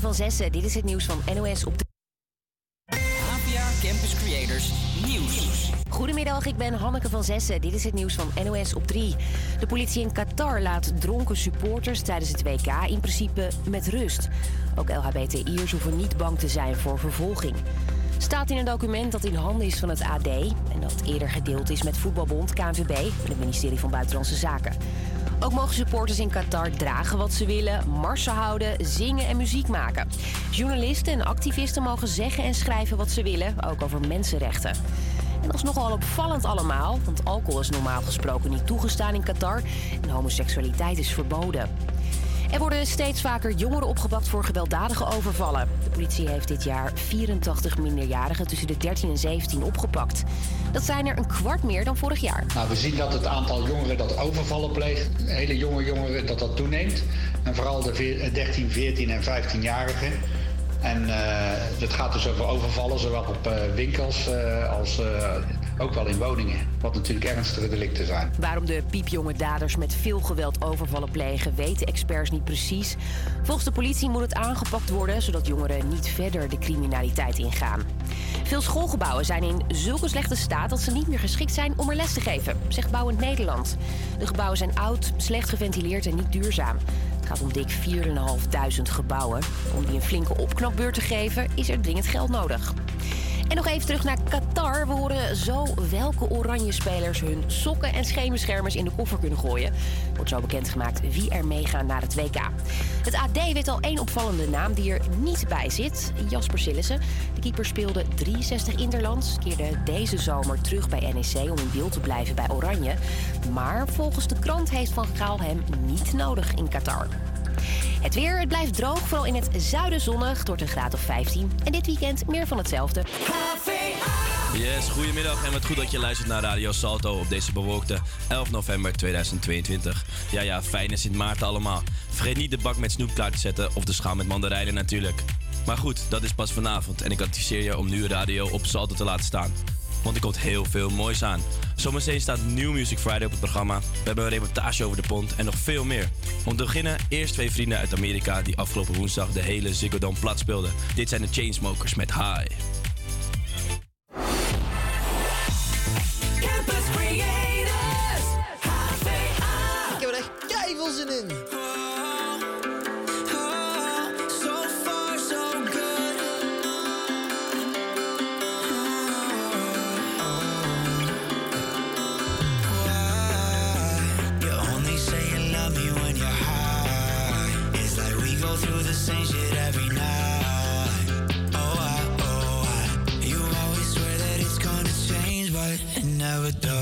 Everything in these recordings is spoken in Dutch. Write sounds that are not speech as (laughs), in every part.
Van Zessen. Dit is het nieuws van NOS op de... APA Campus Creators Nieuws. Goedemiddag, ik ben Hanneke van Zessen. Dit is het nieuws van NOS op 3. De politie in Qatar laat dronken supporters tijdens het WK in principe met rust. Ook LHBTI'ers hoeven niet bang te zijn voor vervolging. Staat in een document dat in handen is van het AD... en dat eerder gedeeld is met Voetbalbond, KNVB en het ministerie van Buitenlandse Zaken. Ook mogen supporters in Qatar dragen wat ze willen, marsen houden, zingen en muziek maken. Journalisten en activisten mogen zeggen en schrijven wat ze willen, ook over mensenrechten. En dat is nogal opvallend allemaal, want alcohol is normaal gesproken niet toegestaan in Qatar en homoseksualiteit is verboden. Er worden steeds vaker jongeren opgepakt voor gewelddadige overvallen. De politie heeft dit jaar 84 minderjarigen tussen de 13 en 17 opgepakt. Dat zijn er een kwart meer dan vorig jaar. Nou, we zien dat het aantal jongeren dat overvallen pleegt, hele jonge jongeren, dat dat toeneemt. En vooral de 13, 14 en 15-jarigen. En uh, het gaat dus over overvallen, zowel op uh, winkels uh, als ook wel in woningen. Wat natuurlijk ernstige delicten zijn. Waarom de piepjonge daders met veel geweld overvallen plegen, weten experts niet precies. Volgens de politie moet het aangepakt worden, zodat jongeren niet verder de criminaliteit ingaan. Veel schoolgebouwen zijn in zulke slechte staat dat ze niet meer geschikt zijn om er les te geven, zegt Bouwend Nederland. De gebouwen zijn oud, slecht geventileerd en niet duurzaam. Het gaat om dik 4.500 gebouwen. Om die een flinke opknapbeurt te geven, is er dringend geld nodig. En nog even terug naar Qatar. We horen zo welke oranje spelers hun sokken en schemerschermers in de koffer kunnen gooien. Wordt zo bekendgemaakt wie er meegaan naar het WK. Het AD weet al één opvallende naam die er niet bij zit. Jasper Sillissen. De keeper speelde 63 interlands. Keerde deze zomer terug bij NEC om in beeld te blijven bij Oranje. Maar volgens de krant heeft Van Gaal hem niet nodig in Qatar. Het weer, het blijft droog, vooral in het zuiden zonnig, tot een graad of 15. En dit weekend meer van hetzelfde. Yes, goedemiddag en wat goed dat je luistert naar Radio Salto op deze bewolkte 11 november 2022. Ja, ja, fijne Sint Maarten allemaal. Vergeet niet de bak met snoep klaar te zetten of de schaal met mandarijnen natuurlijk. Maar goed, dat is pas vanavond en ik adviseer je om nu radio op Salto te laten staan want er komt heel veel moois aan. Zometeen staat New Music Friday op het programma. We hebben een reportage over de pont en nog veel meer. Om te beginnen eerst twee vrienden uit Amerika die afgelopen woensdag de hele Ziggo Dome plat speelden. Dit zijn de Chainsmokers met High. It never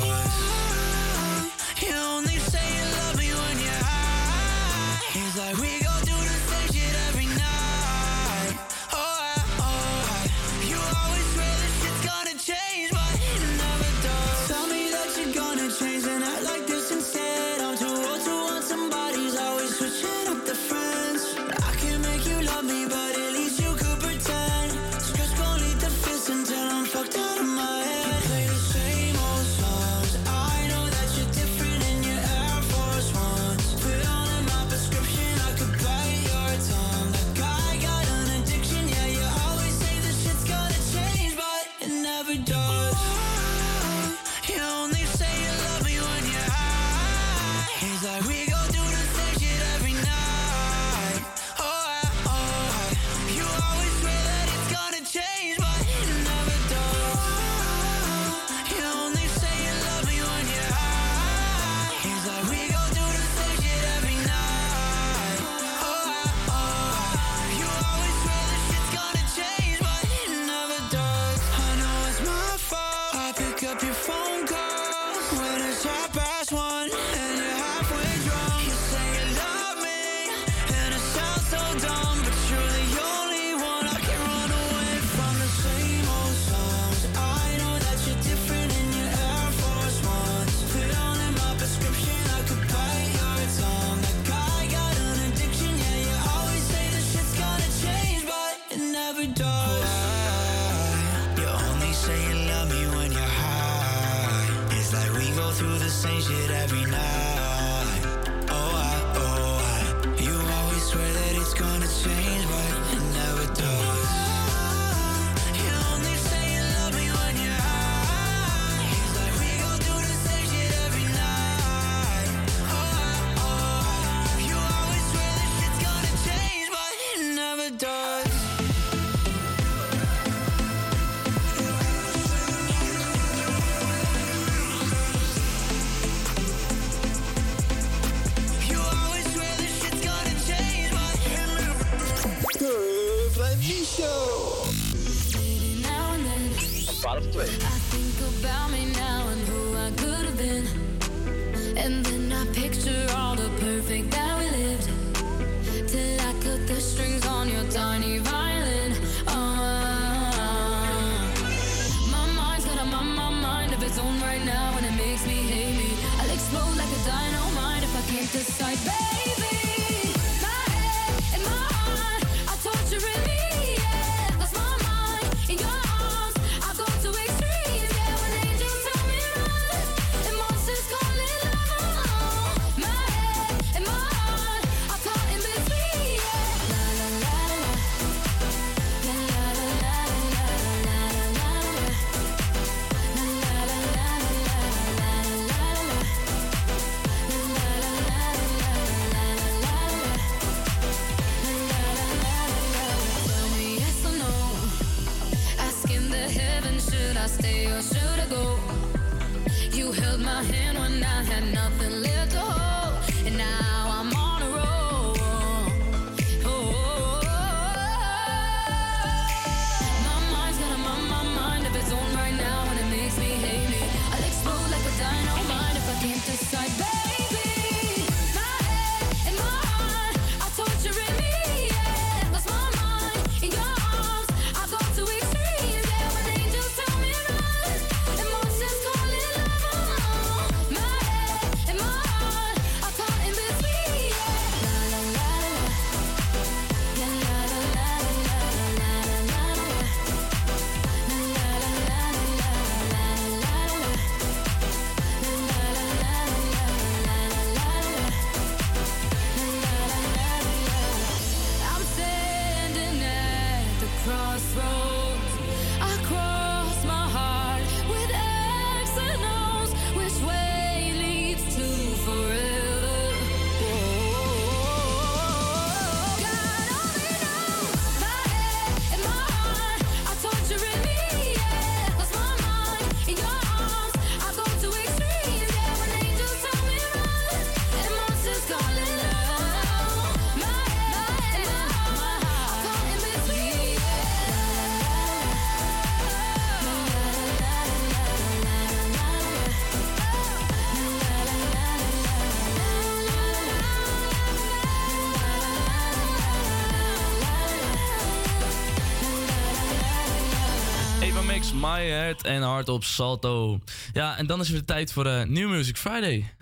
En Hard op Salto. Ja, en dan is het weer tijd voor uh, New Music Friday.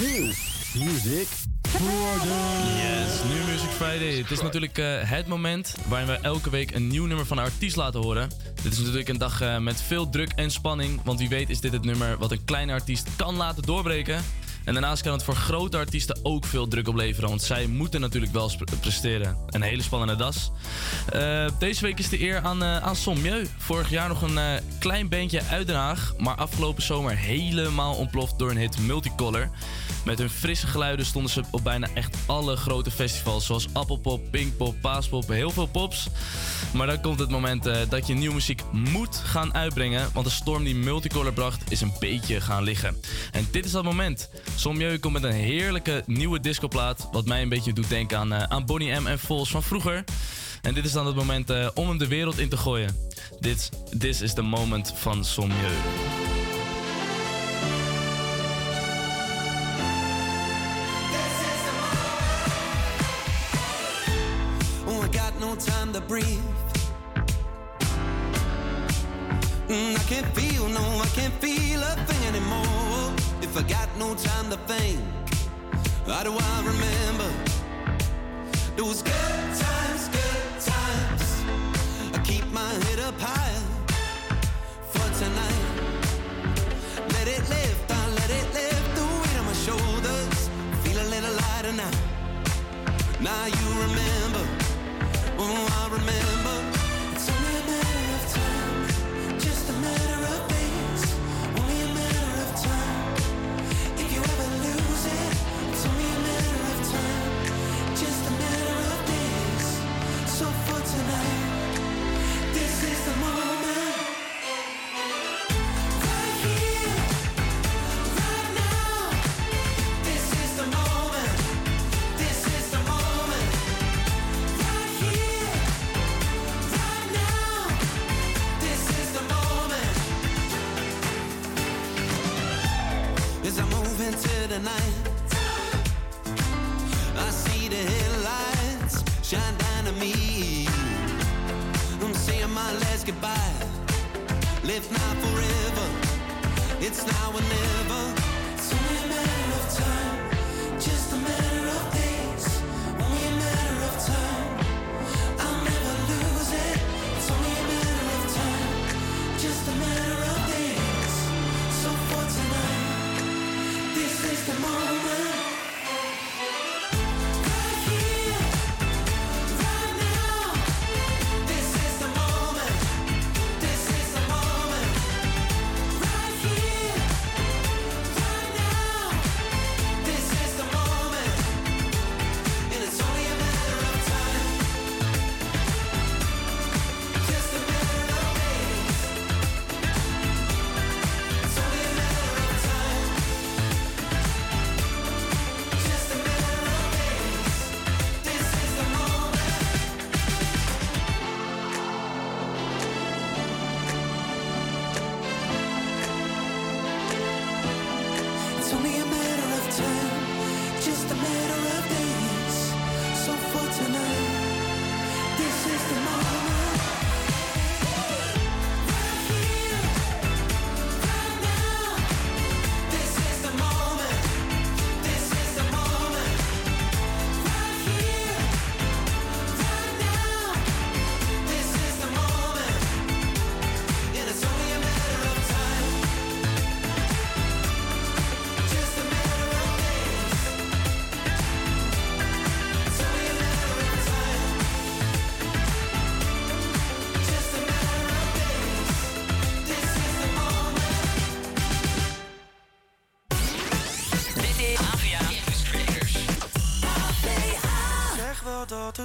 New Music Yes, New Music Friday. Het is natuurlijk eh, het moment waarin we elke week een nieuw nummer van een artiest laten horen. Dit is natuurlijk een dag eh, met veel druk en spanning, want wie weet is dit het nummer wat een kleine artiest kan laten doorbreken. En daarnaast kan het voor grote artiesten ook veel druk opleveren, want zij moeten natuurlijk wel presteren. Een hele spannende das. Eh, deze week is de eer aan, eh aan Sommieu. Vorig jaar nog een eh, klein bandje uit Den Haag, maar afgelopen zomer helemaal ontploft door een hit Multicolor. Met hun frisse geluiden stonden ze op bijna echt alle grote festivals, zoals Appelpop, Pinkpop, Paaspop, heel veel pops. Maar dan komt het moment dat je nieuwe muziek moet gaan uitbrengen, want de storm die Multicolor bracht is een beetje gaan liggen. En dit is dat moment. Sommieu komt met een heerlijke nieuwe discoplaat, wat mij een beetje doet denken aan, eh, aan Bonnie M en Vols van vroeger. En dit is dan het moment eh, om hem de wereld in te gooien. Dit this is the moment van Sommieu. Oh, time to breathe. Mm, I can't feel, no, I can't feel a thing anymore. I got no time to think, how do I remember those good times, good times? I keep my head up high for tonight. Let it lift, I let it lift the weight on my shoulders. Feel a little lighter now. Now you remember, oh I remember. I see the headlights shine down on me. I'm saying my last goodbye. Live now forever. It's now or never.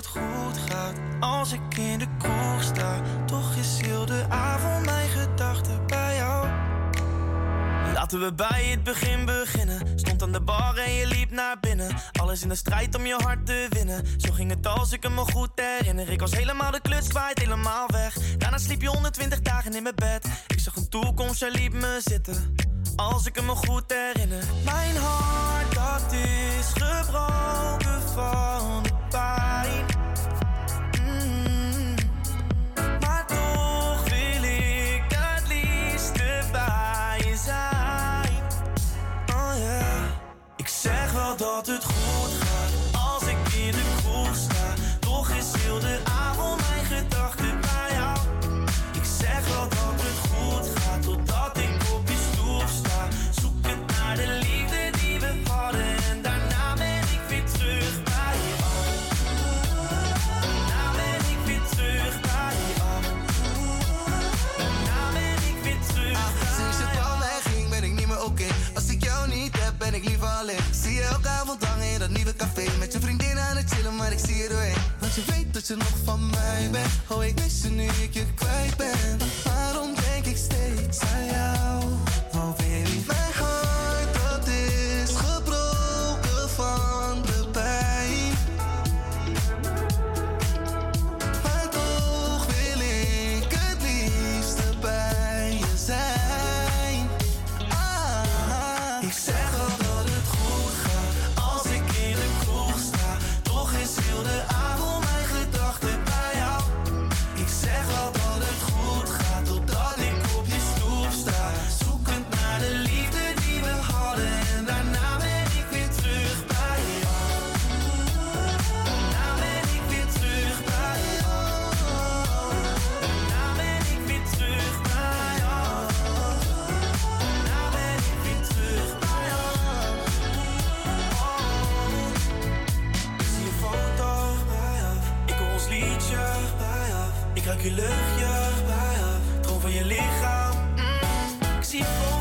het goed gaat als ik in de kroeg sta. Toch is heel de avond mijn gedachten bij jou. Laten we bij het begin beginnen. Stond aan de bar en je liep naar binnen. Alles in de strijd om je hart te winnen. Zo ging het als ik me goed herinner. Ik was helemaal de kluts kwijt, helemaal weg. Daarna sliep je 120 dagen in mijn bed. Ik zag een toekomst, jij liep me zitten. Als ik me goed herinner. Mijn hart, dat is gebroken van de pijn. dat het goed gaat als ik in de kroeg sta. Toch is heel de avond mijn gedachten bij jou. Ik zeg wel dat het goed café met je vriendin aan het chillen, maar ik zie je doorheen. Want je weet dat je nog van mij bent. Oh, ik mis je nu ik je kwijt ben. Waarom denk ik steeds aan jou? Ik ruik je luchtje, droom van je lichaam. Mm, ik zie voor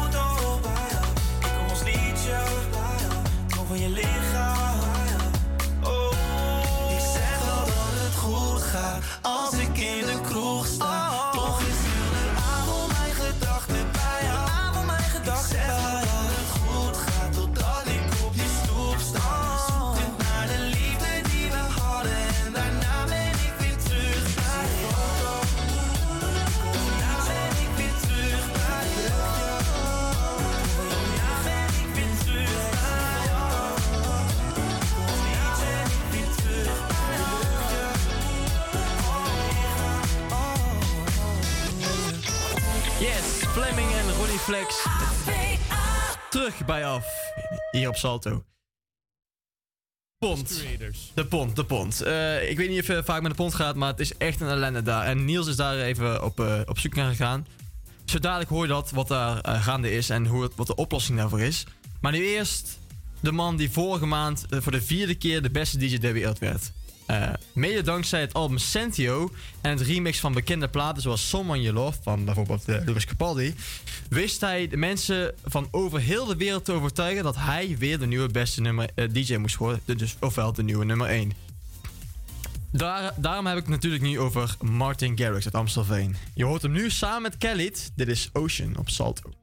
Flex. Terug bij af. Hier op Salto. Pont. De pont, de pond. Eh, ik weet niet of je vaak met de pont gaat, maar het is echt een ellende daar. En Niels is daar even op, eh, op zoek naar gegaan. Zo dadelijk hoor je dat, wat daar eh, gaande is en hoe wat de oplossing daarvoor is. Maar nu eerst de man die vorige maand voor de vierde keer de beste DJ der wereld werd. Eh, mede dankzij het album Sentio en het remix van bekende platen zoals Someone You Love van bijvoorbeeld uh, Louis Capaldi, wist hij de mensen van over heel de wereld te overtuigen dat hij weer de nieuwe beste nummer, eh, DJ moest worden, dus, ofwel de nieuwe nummer 1. Daar, daarom heb ik het natuurlijk nu over Martin Garrix uit Amstelveen. Je hoort hem nu samen met Kelly. Dit is Ocean op Salto.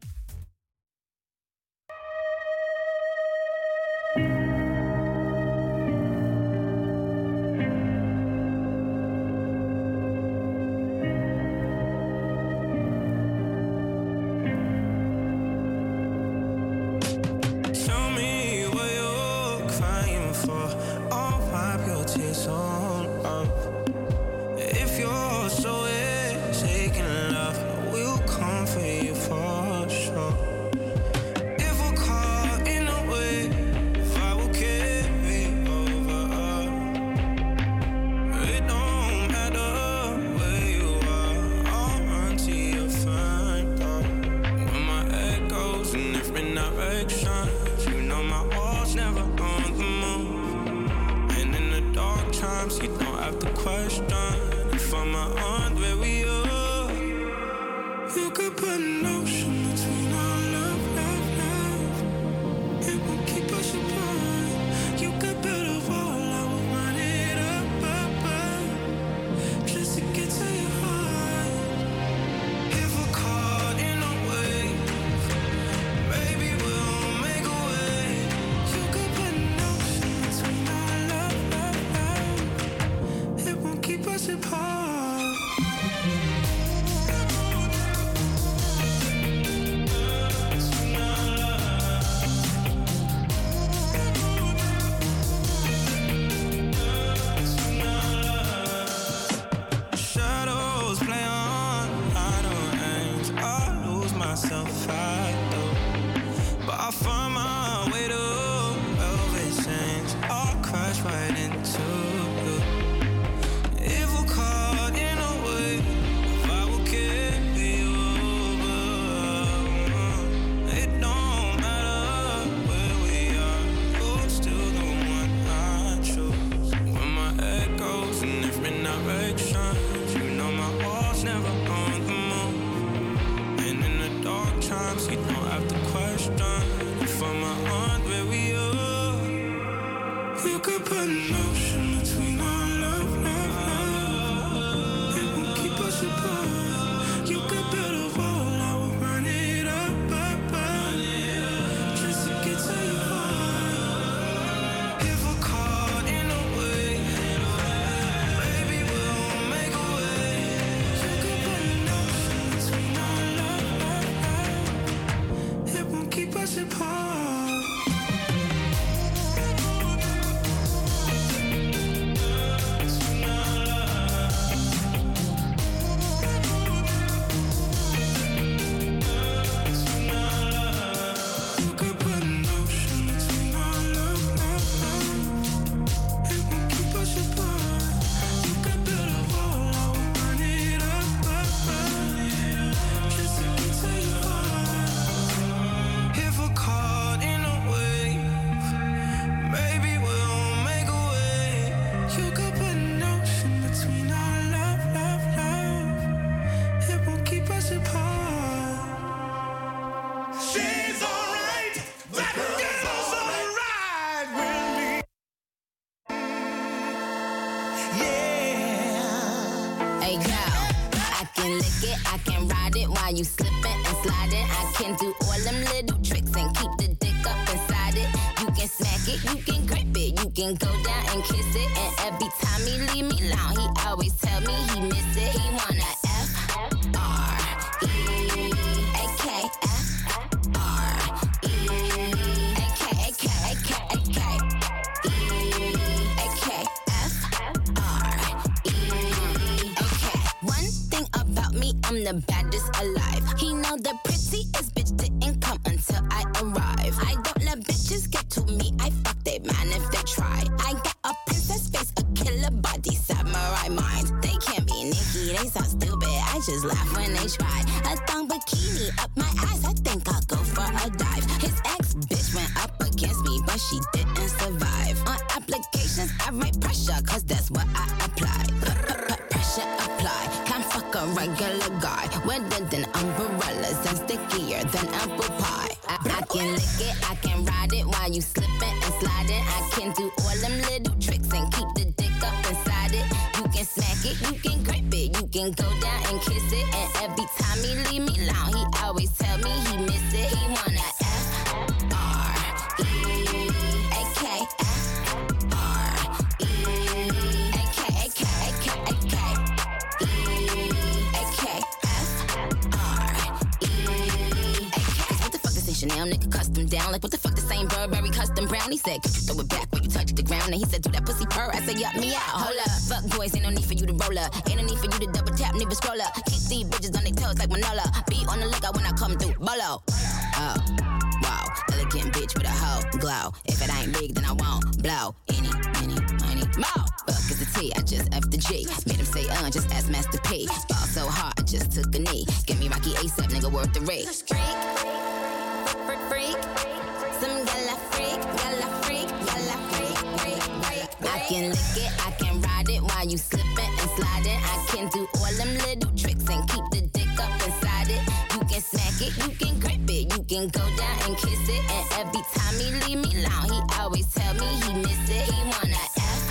Do all them little tricks and keep the dick up inside it. You can smack it, you can grip it, you can go down and kiss it. And every time he leave me alone, he always tell me he miss it. He wanna F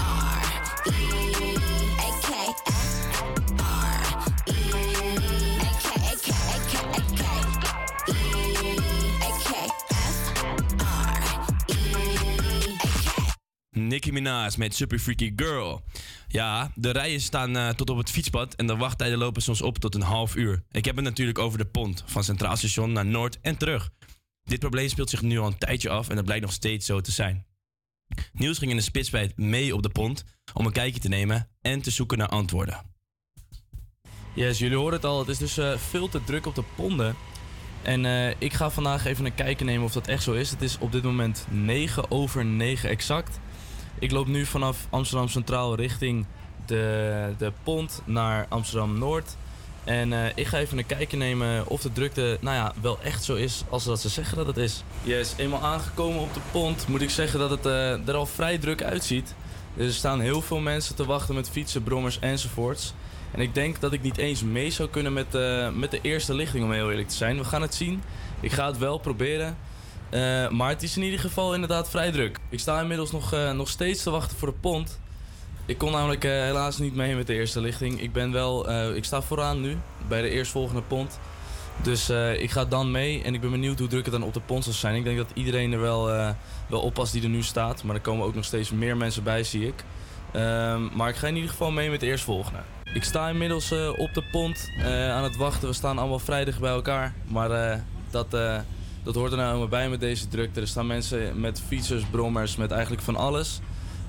R E A K F R E A K A K A K A K E A K F R E A K. Nicki Minaj met Super Freaky Girl. Ja, de rijen staan eh, tot op het fietspad en de wachttijden lopen soms op tot een half uur. Ik heb het natuurlijk over de pont, van Centraal Station naar Noord en terug. Dit probleem speelt zich nu al een tijdje af en dat blijkt nog steeds zo te zijn. Nieuws ging in de spitstijd mee op de pont om een kijkje te nemen en te zoeken naar antwoorden. Yes, jullie horen het al. Het is dus eh, veel te druk op de ponden. En eh, ik ga vandaag even een kijkje nemen of dat echt zo is. Het is op dit moment 9 over 9 exact. Ik loop nu vanaf Amsterdam Centraal richting de, de pont naar Amsterdam Noord. En eh, ik ga even een kijkje nemen of de drukte nou ja, wel echt zo is als dat ze zeggen dat het is. Yes, eenmaal aangekomen op de pont moet ik zeggen dat het eh, er al vrij druk uitziet. Er staan heel veel mensen te wachten met fietsen, brommers enzovoorts. En ik denk dat ik niet eens mee zou kunnen met, eh, met de eerste lichting, om heel eerlijk te zijn. We gaan het zien. Ik ga het wel proberen. Eh, maar het is in ieder geval inderdaad vrij druk. Ik sta inmiddels nog, eh, nog steeds te wachten voor de pont. Ik kon namelijk eh, helaas niet mee met de eerste lichting. Ik ben wel, ik sta vooraan nu bij de eerstvolgende pont. Dus ik ga dan mee en ik ben benieuwd hoe druk het dan op de pont zal zijn. Ik denk dat iedereen er wel, wel oppast die er nu staat. Maar er komen ook nog steeds meer mensen bij, zie ik. Ehm, maar ik ga in ieder geval mee met de eerstvolgende. Ik sta inmiddels op de pont aan het wachten. We staan allemaal vrijdag bij elkaar. Maar dat, dat hoort er nou bij met deze drukte. Er staan mensen met fietsers, brommers, met eigenlijk van alles.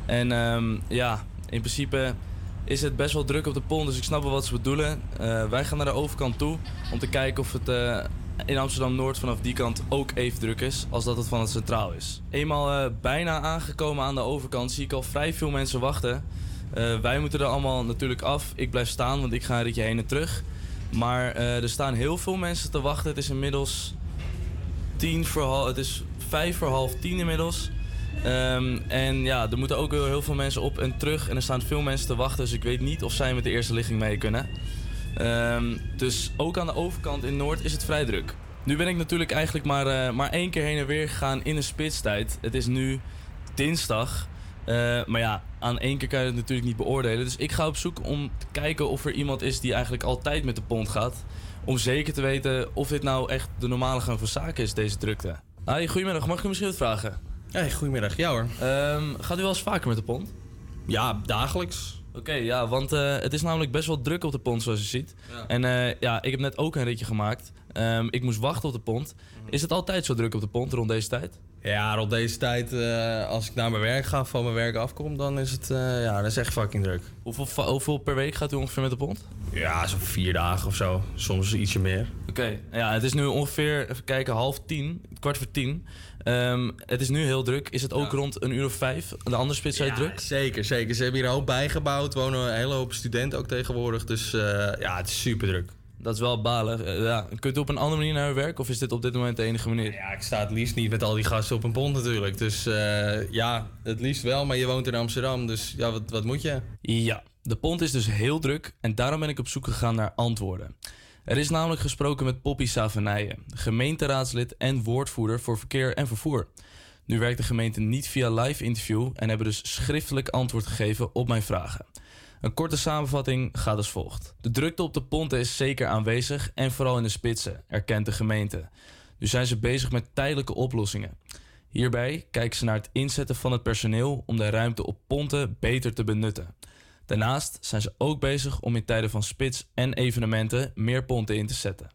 En ehm, ja, in principe is het best wel druk op de pont, dus ik snap wel wat ze bedoelen. Eh, wij gaan naar de overkant toe om te kijken of het eh, in Amsterdam-Noord vanaf die kant ook even druk is als dat het van het centraal is. Eenmaal eh, bijna aangekomen aan de overkant zie ik al vrij veel mensen wachten. Wij moeten er allemaal natuurlijk af. Ik blijf staan, want ik ga een ritje heen en terug. Maar er staan heel veel mensen te wachten. Het is inmiddels tien voor half, het is vijf voor half tien inmiddels. Ehm, en ja, er moeten ook heel, veel mensen op en terug. En er staan veel mensen te wachten, dus ik weet niet of zij met de eerste lichting mee kunnen. Ehm, dus ook aan de overkant in Noord is het vrij druk. Nu ben ik natuurlijk eigenlijk maar, eh, maar één keer heen en weer gegaan in een spitstijd. Het is nu dinsdag. Eh, maar ja, aan één keer kan je het natuurlijk niet beoordelen. Dus ik ga op zoek om te kijken of er iemand is die eigenlijk altijd met de pont gaat. Om zeker te weten of dit nou echt de normale gang van zaken is, deze drukte. Hi, goedemiddag. Mag ik u misschien wat vragen? Hey, goedemiddag. Ja hoor. Ehm, gaat u wel eens vaker met de pont? Ja, dagelijks. Oké, ja, want eh, het is namelijk best wel druk op de pont, zoals je ziet. Ja. En eh, ja, ik heb net ook een ritje gemaakt. Ehm, ik moest wachten op de pont. Mhm. Is het altijd zo druk op de pont rond deze tijd? Ja, rond deze tijd, eh, als ik naar mijn werk ga, van mijn werk afkom, dan is het eh, ja, dat is echt fucking druk. Hoeveel, hoeveel per week gaat u ongeveer met de pond? Ja, zo'n vier dagen of zo. Soms ietsje meer. Oké, ja, het is nu ongeveer, even kijken, half tien, kwart voor tien. Ehm, het is nu heel druk. Is het ook rond een uur of vijf? De andere spits Ja, druk? Zeker, zeker. Ze hebben hier een hoop bijgebouwd. wonen een hele hoop studenten ook tegenwoordig. Dus eh, ja, het is super druk. Dat is wel balen. Eh, ja. Kunt u op een andere manier naar uw werk of is dit op dit moment de enige manier? Ja, ik sta het liefst niet met al die gasten op een pond natuurlijk. Dus eh, ja, het liefst wel, maar je woont in Amsterdam. Dus ja, wat, wat moet je? Ja, de pont is dus heel druk en daarom ben ik op zoek gegaan naar antwoorden. Er is namelijk gesproken met Poppy Savenijen, gemeenteraadslid en woordvoerder voor verkeer en vervoer. Nu werkt de gemeente niet via live interview en hebben dus schriftelijk antwoord gegeven op mijn vragen. Een korte samenvatting gaat als volgt. De drukte op de ponten is zeker aanwezig en vooral in de spitsen, erkent de gemeente. Nu zijn ze bezig met tijdelijke oplossingen. Hierbij kijken ze naar het inzetten van het personeel om de ruimte op ponten beter te benutten. Daarnaast zijn ze ook bezig om in tijden van spits en evenementen meer ponten in te zetten.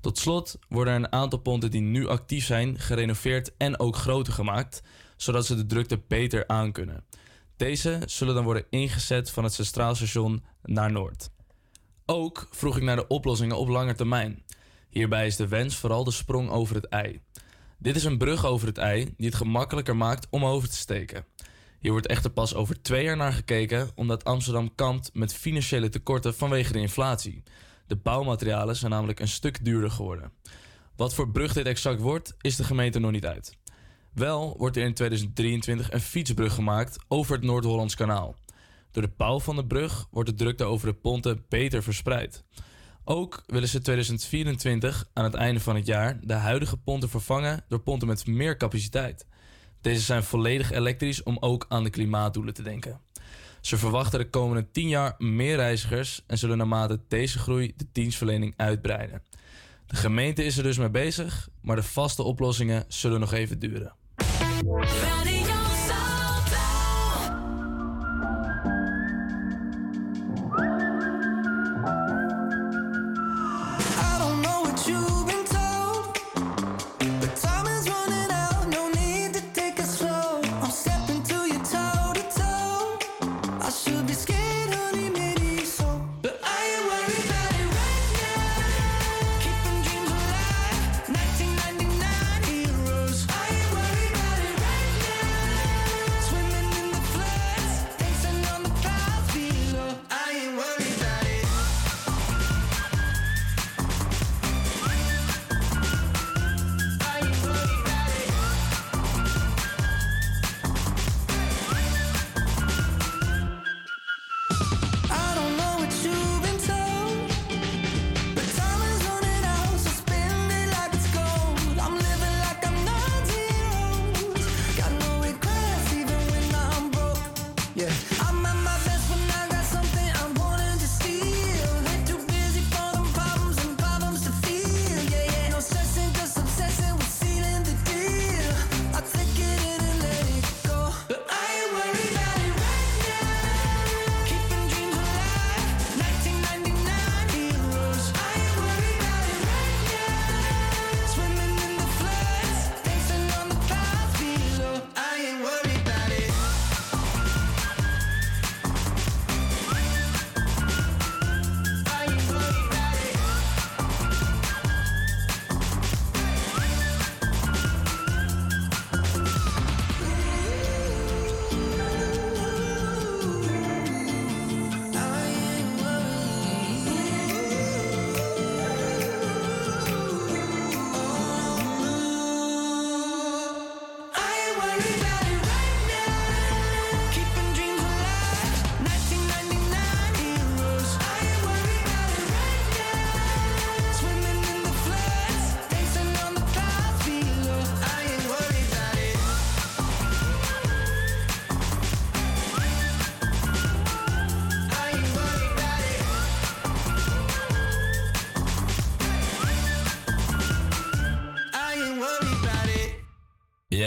Tot slot worden er een aantal ponten die nu actief zijn gerenoveerd en ook groter gemaakt, zodat ze de drukte beter aankunnen. Deze zullen dan worden ingezet van het Centraal Station naar Noord. Ook vroeg ik naar de oplossingen op lange termijn. Hierbij is de wens vooral de sprong over het ei. Dit is een brug over het ei die het gemakkelijker maakt om over te steken. Hier wordt echter pas over twee jaar naar gekeken, omdat Amsterdam kampt met financiële tekorten vanwege de inflatie. De bouwmaterialen zijn namelijk een stuk duurder geworden. Wat voor brug dit exact wordt, is de gemeente nog niet uit. Wel wordt er in 2023 een fietsbrug gemaakt over het Noord-Hollands kanaal. Door de bouw van de brug wordt de drukte over de ponten beter verspreid. Ook willen ze 2024 aan het einde van het jaar de huidige ponten vervangen door ponten met meer capaciteit. Deze zijn volledig elektrisch om ook aan de klimaatdoelen te denken. Ze verwachten de komende 10 jaar meer reizigers en zullen naarmate deze groei de dienstverlening uitbreiden. De gemeente is er dus mee bezig, maar de vaste oplossingen zullen nog even duren. Radio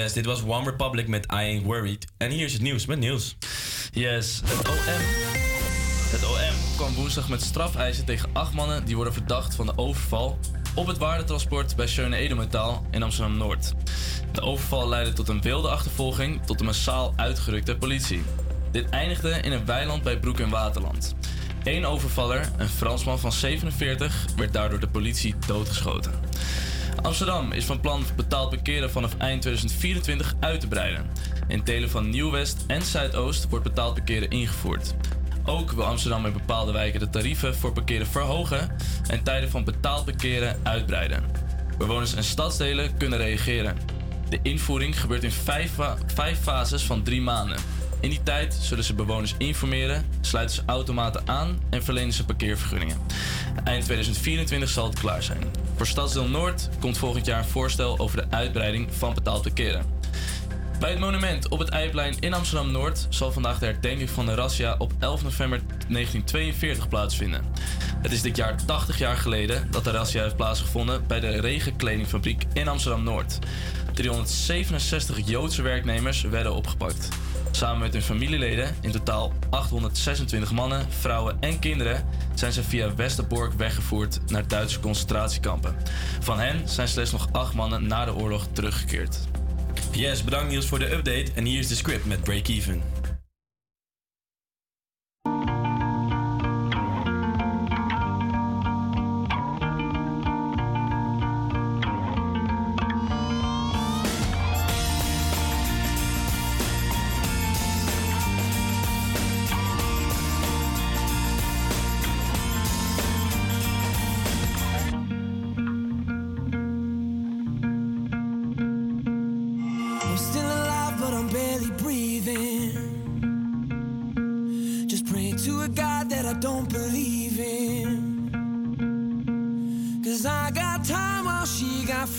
Yes, dit was One Republic met I Ain't Worried. En hier is het nieuws met Niels. Yes, het OM. Het OM kwam woensdag met strafeisen tegen acht mannen die worden verdacht van de overval op het waardetransport bij Schöne Edelmetaal in Amsterdam-Noord. De overval leidde tot een wilde achtervolging tot de massaal uitgerukte politie. Dit eindigde in een weiland bij Broek en Waterland. Eén overvaller, een Fransman van 47, werd daardoor de politie doodgeschoten. Amsterdam is van plan betaald parkeren vanaf eind 2024 uit te breiden. In delen van Nieuw-West en Zuidoost wordt betaald parkeren ingevoerd. Ook wil Amsterdam in bepaalde wijken de tarieven voor parkeren verhogen en tijden van betaald parkeren uitbreiden. Bewoners en stadsdelen kunnen reageren. De invoering gebeurt in vijf, vijf fases van drie maanden. In die tijd zullen ze bewoners informeren, sluiten ze automaten aan en verlenen ze parkeervergunningen. Eind 2024 zal het klaar zijn. Voor Stadsdeel Noord komt volgend jaar een voorstel over de uitbreiding van betaald parkeren. Bij het monument op het Eiplein in Amsterdam-Noord zal vandaag de herdenking van de razzia op 11 november 1942 plaatsvinden. Het is dit jaar 80 jaar geleden dat de razzia heeft plaatsgevonden bij de regenkledingfabriek in Amsterdam-Noord. 367 Joodse werknemers werden opgepakt. Samen met hun familieleden, in totaal 826 mannen, vrouwen en kinderen, zijn ze via Westerbork weggevoerd naar Duitse concentratiekampen. Van hen zijn slechts nog acht mannen na de oorlog teruggekeerd. Yes, bedankt Niels voor de update. En hier is de script met Break Even.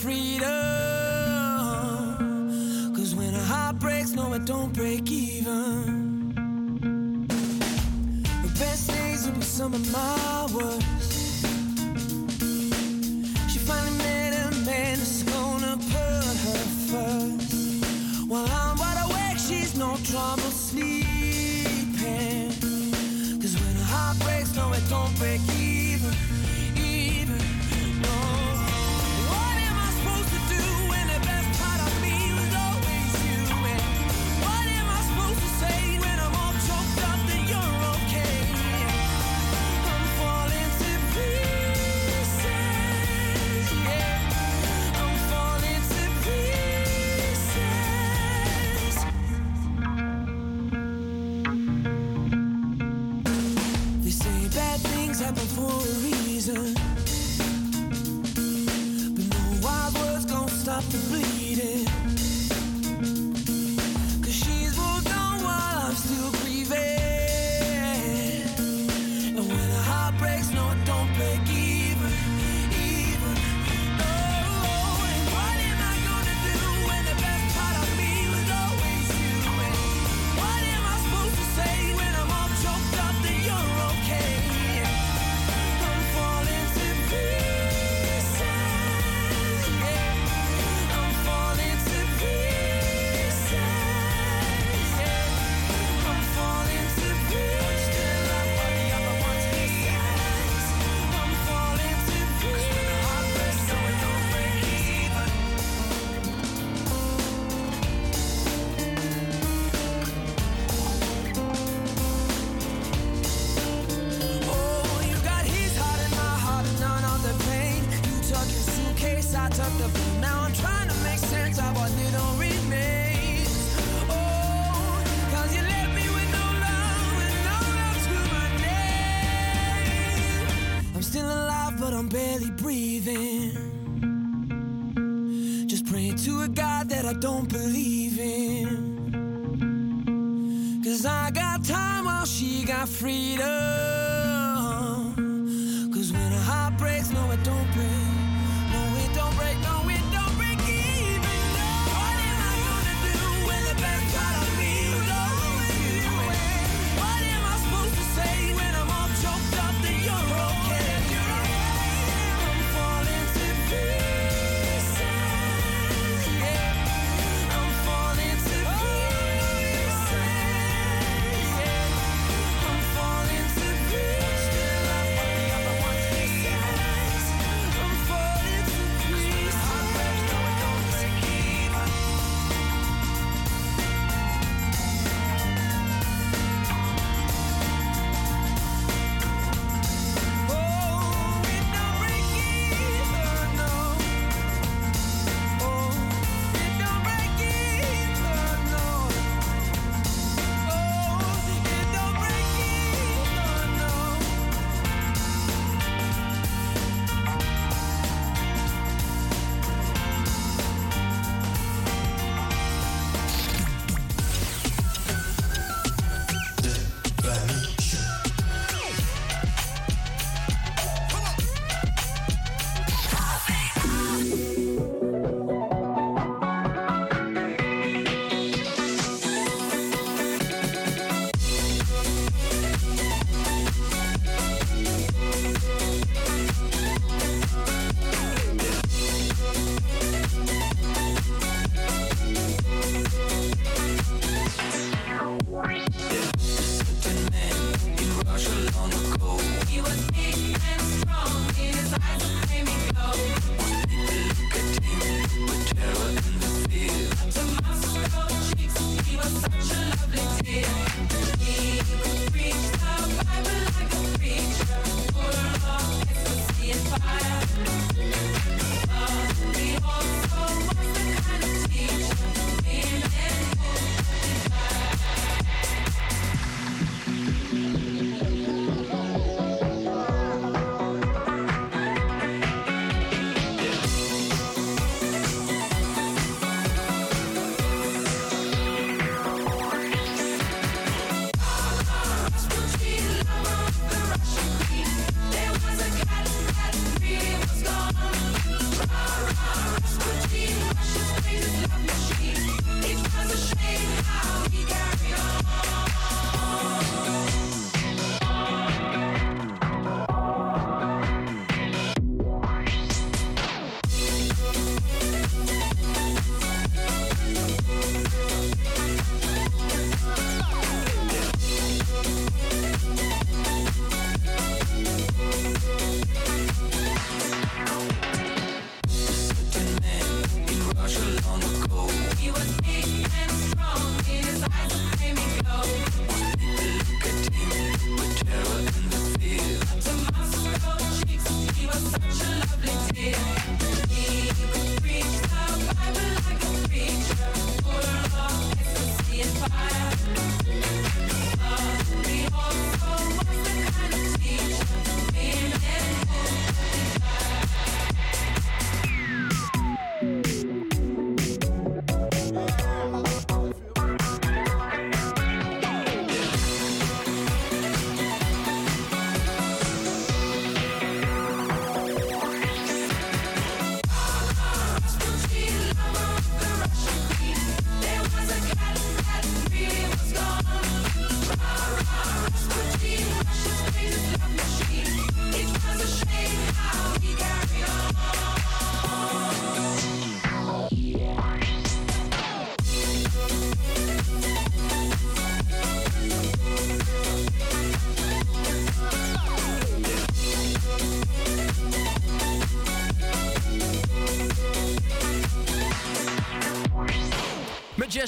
Freedom.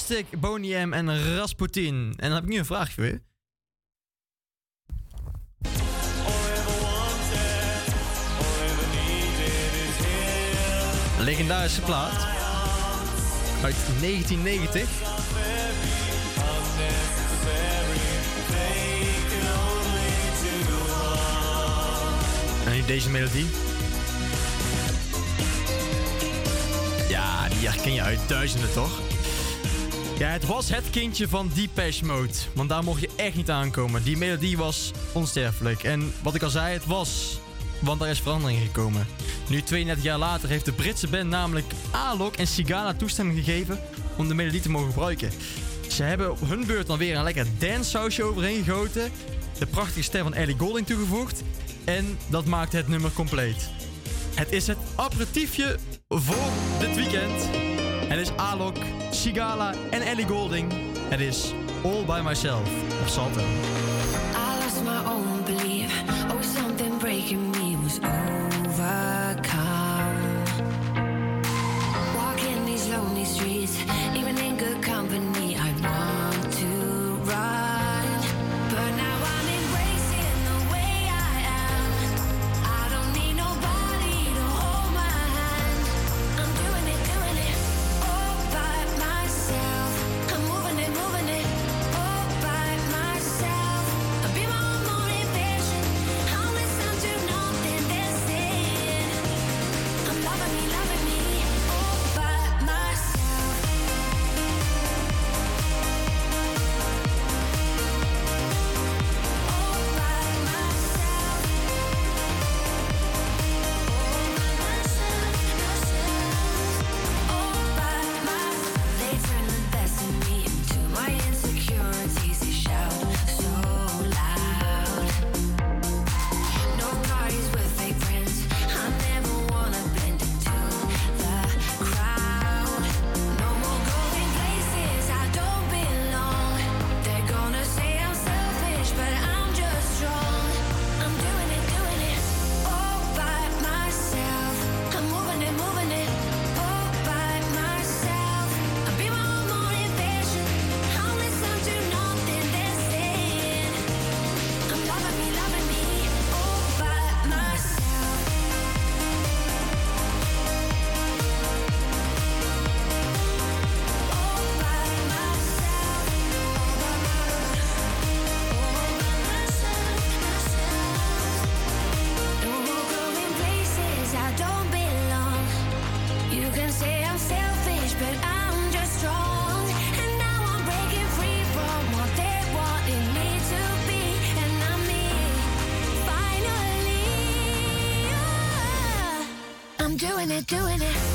Plastic, Boniem en Rasputin. En dan heb ik nu een vraag voor je. Legendarische plaat uit 1990. En nu deze melodie. Ja, die herken je uit duizenden toch? Ja, het was het kindje van Depeche Mode. Want daar mocht je echt niet aankomen. Die melodie was onsterfelijk. En wat ik al zei, het was. Want er is verandering gekomen. Nu 32 jaar later heeft de Britse band namelijk Alok en Sigala toestemming gegeven om de melodie te mogen gebruiken. Ze hebben op hun beurt dan weer een lekker dance-sausje overheen gegoten. De prachtige stem van Ellie Golding toegevoegd. En dat maakt het nummer compleet. Het is het aperitiefje voor dit weekend. Het is Alok Shigala en Ellie Golding. Het is All By Myself op Salto. doing it, doing it.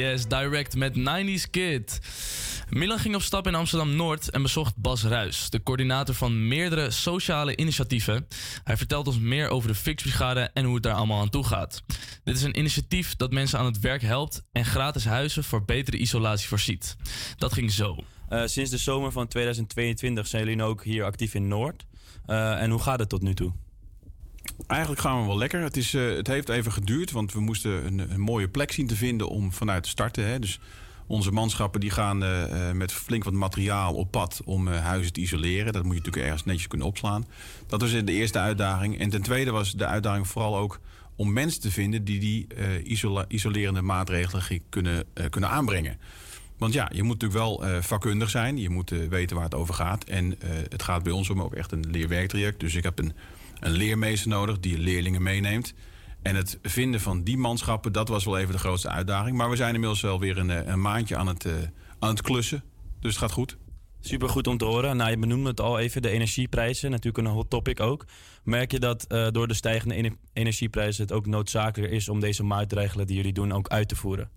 Yes, direct met 90s Kid. Milan ging op stap in Amsterdam-Noord en bezocht Bas Ruis, de coördinator van meerdere sociale initiatieven. Hij vertelt ons meer over de Fixbrigade en hoe het daar allemaal aan toe gaat. Dit is een initiatief dat mensen aan het werk helpt en gratis huizen voor betere isolatie voorziet. Dat ging zo. Eh, sinds de zomer van 2022 zijn jullie nu ook hier actief in Noord. Eh, en hoe gaat het tot nu toe? Eigenlijk gaan we wel lekker. Het, is, eh, het heeft even geduurd, want we moesten een, een mooie plek zien te vinden om vanuit te starten. Hè. Dus onze manschappen die gaan eh, eh, met flink wat materiaal op pad om huizen te isoleren. Dat moet je natuurlijk ergens netjes kunnen opslaan. Dat was de eerste uitdaging. En ten tweede was de uitdaging vooral ook om mensen te vinden die die isolerende maatregelen kunnen, kunnen aanbrengen. Want ja, je moet natuurlijk wel eh, vakkundig zijn. Je moet weten waar het over gaat. En het gaat bij ons om ook echt een leerwerktraject. Dus ik heb een, een leermeester nodig die leerlingen meeneemt. En het vinden van die manschappen, dat was wel even de grootste uitdaging. Maar we zijn inmiddels wel weer een, eh, een maandje aan het, eh, aan het klussen. Dus het gaat goed. Super goed om te horen. Nou, je benoemde het al even, de energieprijzen. Natuurlijk een hot topic ook. Merk je dat eh, door de stijgende ene- energieprijzen het ook noodzakelijker is om deze maatregelen die jullie doen ook uit te voeren?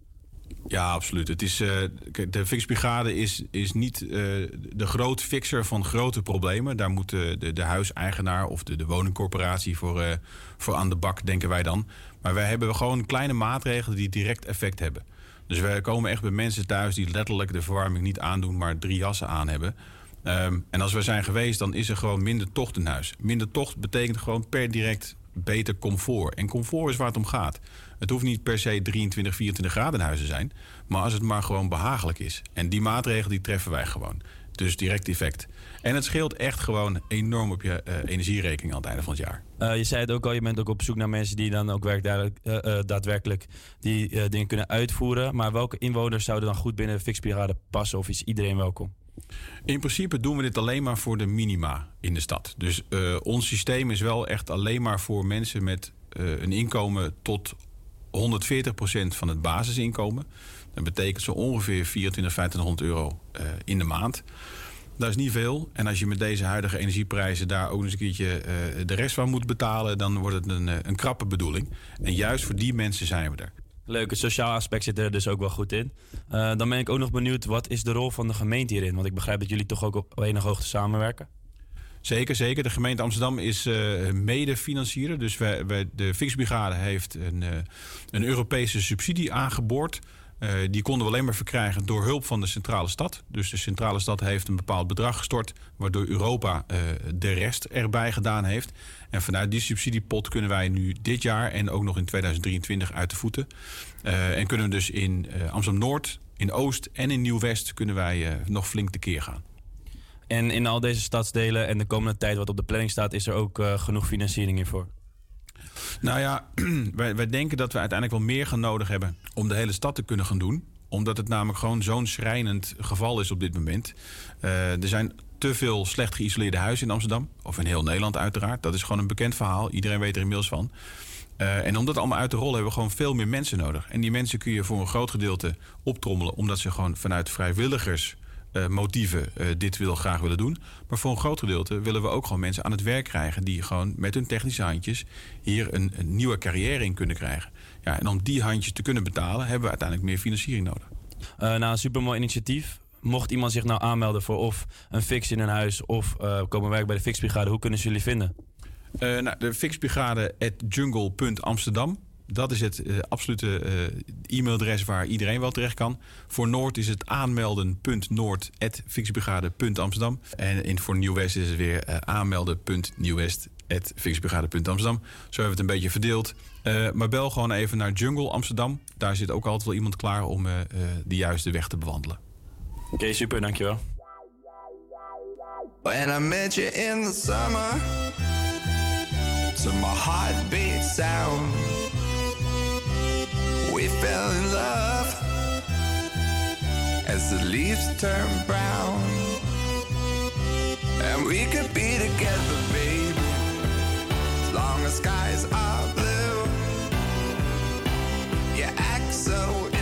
Ja, absoluut. Het is, eh, kijk, de Fixbrigade is, is niet eh, de groot fixer van grote problemen. Daar moet de, de, de huiseigenaar of de, de woningcorporatie voor, eh, voor aan de bak, denken wij dan. Maar wij hebben gewoon kleine maatregelen die direct effect hebben. Dus wij komen echt bij mensen thuis die letterlijk de verwarming niet aandoen, maar drie jassen aan hebben. Ehm, en als we zijn geweest, dan is er gewoon minder tocht in huis. Minder tocht betekent gewoon per direct beter comfort. En comfort is waar het om gaat. Het hoeft niet per se 23, 24 graden in huis te zijn. Maar als het maar gewoon behagelijk is. En die maatregelen die treffen wij gewoon. Dus direct effect. En het scheelt echt gewoon enorm op je eh, energierekening aan het einde van het jaar. Eh, je zei het ook al, je bent ook op zoek naar mensen die dan ook werkduidelijk, eh, daadwerkelijk die dingen kunnen uitvoeren. Maar welke inwoners zouden dan goed binnen de Fixbrigade passen of is iedereen welkom? In principe doen we dit alleen maar voor de minima in de stad. Dus ons systeem is wel echt alleen maar voor mensen met een inkomen tot 140% van het basisinkomen. Dat betekent zo ongeveer 24, 2500 euro eh, in de maand. Dat is niet veel. En als je met deze huidige energieprijzen daar ook eens een keertje eh, de rest van moet betalen, dan wordt het een, eh, een krappe bedoeling. En juist voor die mensen zijn we er. Leuk, het sociaal aspect zit er dus ook wel goed in. Dan ben ik ook nog benieuwd, wat is de rol van de gemeente hierin? Want ik begrijp dat jullie toch ook op enige hoogte samenwerken. Zeker, zeker. De gemeente Amsterdam is medefinancier. Dus wij, wij, de Fixbrigade heeft een, eh, een Europese subsidie aangeboord. Eh, die konden we alleen maar verkrijgen door hulp van de centrale stad. Dus de centrale stad heeft een bepaald bedrag gestort... waardoor Europa de rest erbij gedaan heeft. En vanuit die subsidiepot kunnen wij nu dit jaar... en ook nog in 2023 uit de voeten. En kunnen we dus in eh, Amsterdam-Noord, in Oost en in Nieuw-West... kunnen wij nog flink tekeer gaan. En in al deze stadsdelen en de komende tijd wat op de planning staat, is er ook eh, genoeg financiering hiervoor. Nou ja, (clears throat) wij, wij denken dat we uiteindelijk wel meer gaan nodig hebben om de hele stad te kunnen gaan doen. Omdat het namelijk gewoon zo'n schrijnend geval is op dit moment. Eh, er zijn te veel slecht geïsoleerde huizen in Amsterdam. Of in heel Nederland uiteraard. Dat is gewoon een bekend verhaal. Iedereen weet er inmiddels van. Eh, en om dat allemaal uit te rollen hebben we gewoon veel meer mensen nodig. En die mensen kun je voor een groot gedeelte optrommelen. Omdat ze gewoon vanuit vrijwilligers eh, motieven eh, dit wil, graag willen doen. Maar voor een groot gedeelte willen we ook gewoon mensen aan het werk krijgen... die gewoon met hun technische handjes hier een, een nieuwe carrière in kunnen krijgen. Ja, en om die handjes te kunnen betalen... hebben we uiteindelijk meer financiering nodig. Eh nou, een supermooi initiatief. Mocht iemand zich nou aanmelden voor of een fix in een huis of komen werken bij de Fixbrigade, hoe kunnen ze jullie vinden? Nou, de fixbrigade at jungle.amsterdam. Dat is het eh, absolute eh, e-mailadres waar iedereen wel terecht kan. Voor Noord is het aanmelden.noord.fixbrigade.amsterdam. En in, voor Nieuw-West is het weer eh, aanmelden.nieuwwest.fixbrigade.amsterdam. Zo hebben we het een beetje verdeeld. Eh, maar bel gewoon even naar Jungle Amsterdam. Daar zit ook altijd wel iemand klaar om eh, eh, de juiste weg te bewandelen. Oké, super, dankjewel. When I met you in the summer, to my heartbeat sound, fell in love as the leaves turn brown, and we could be together, baby, as long as skies are blue. You act so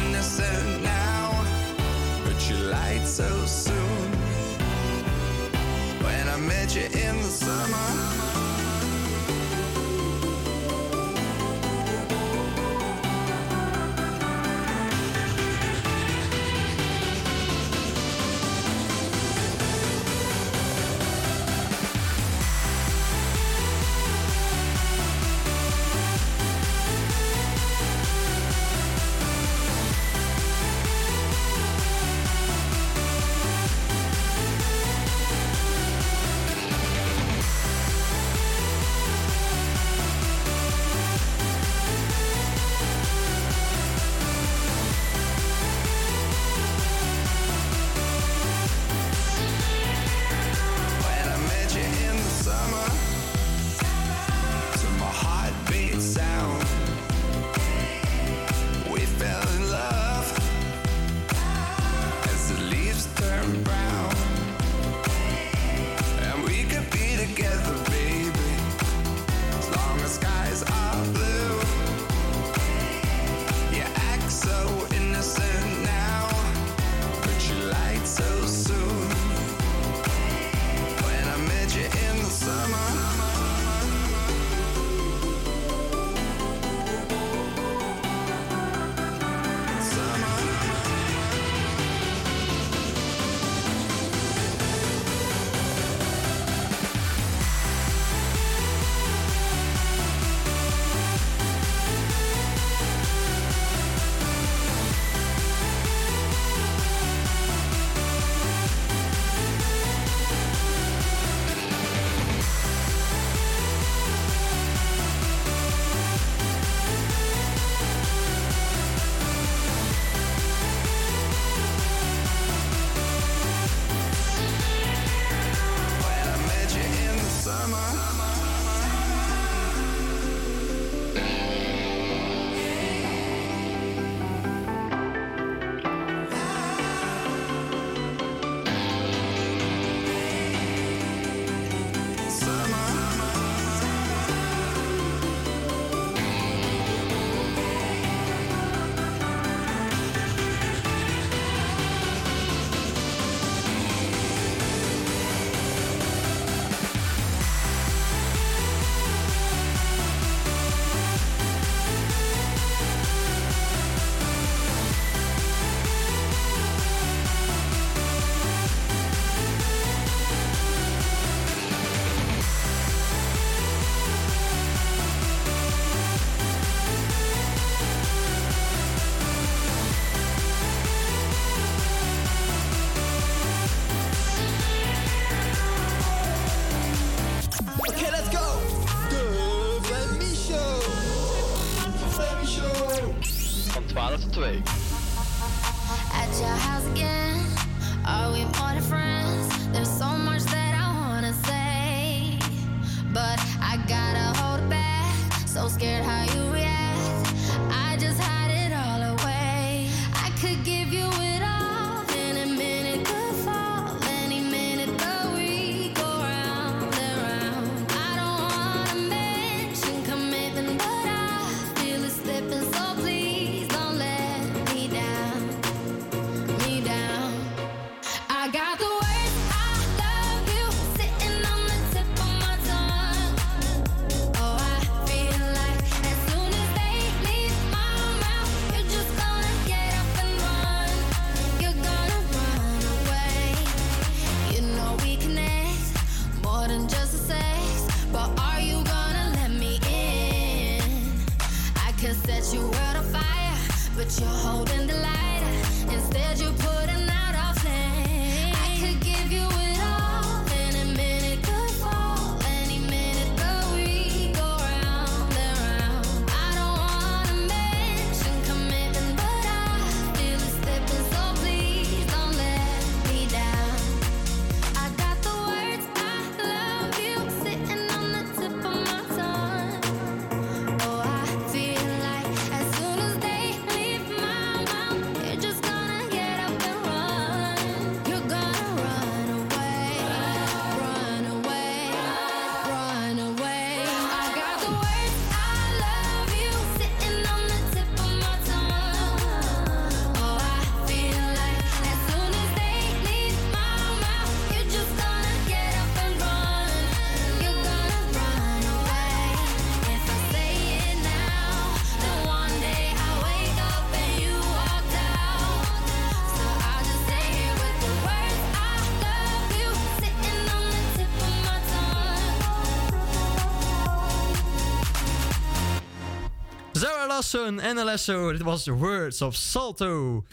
Larsson en Alesso. Dit was Words of Salto.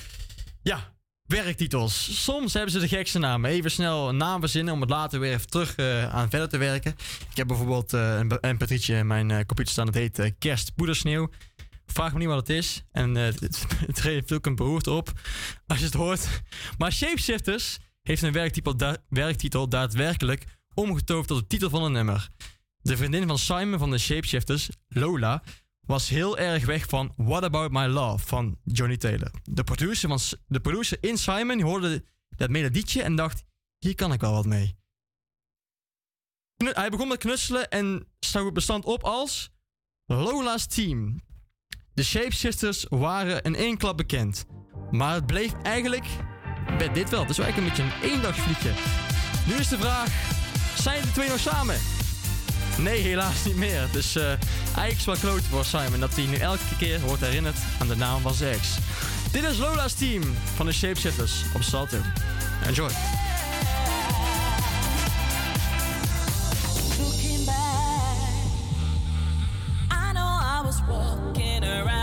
Ja, werktitels. Soms hebben ze de gekste namen. Even snel een naam verzinnen om het later weer even terug eh, aan verder te werken. Ik heb bijvoorbeeld eh, een, Patrietje in mijn eh, computer staan. Dat heet eh, Kerst Poedersneeuw. Vraag me niet wat het is. En het, (laughs) het geeft ook een behoefte op als je het hoort. Maar Shapeshifters heeft een werktitel, werktitel daadwerkelijk omgetoverd tot de titel van een nummer. De vriendin van Simon van de Shapeshifters, Lola, was heel erg weg van What About My Love van Johnny Taylor. De producer, van, de producer in Simon hoorde dat melodietje en dacht, hier kan ik wel wat mee. Hij begon met knutselen en stond het bestand op als Lola's Team. De Shapeshifters waren in één klap bekend. Maar het bleef eigenlijk bij dit wel. Wel eigenlijk een beetje een eendagsvliegje. Nu is de vraag, zijn de twee nog samen? Nee, helaas niet meer. Dus eh eigenlijk wel kloot voor Simon dat hij nu elke keer wordt herinnerd aan de naam van zijn ex. Dit is Lola's team van de Shapeshifters op Salto. Enjoy. Back, I know I was walking around.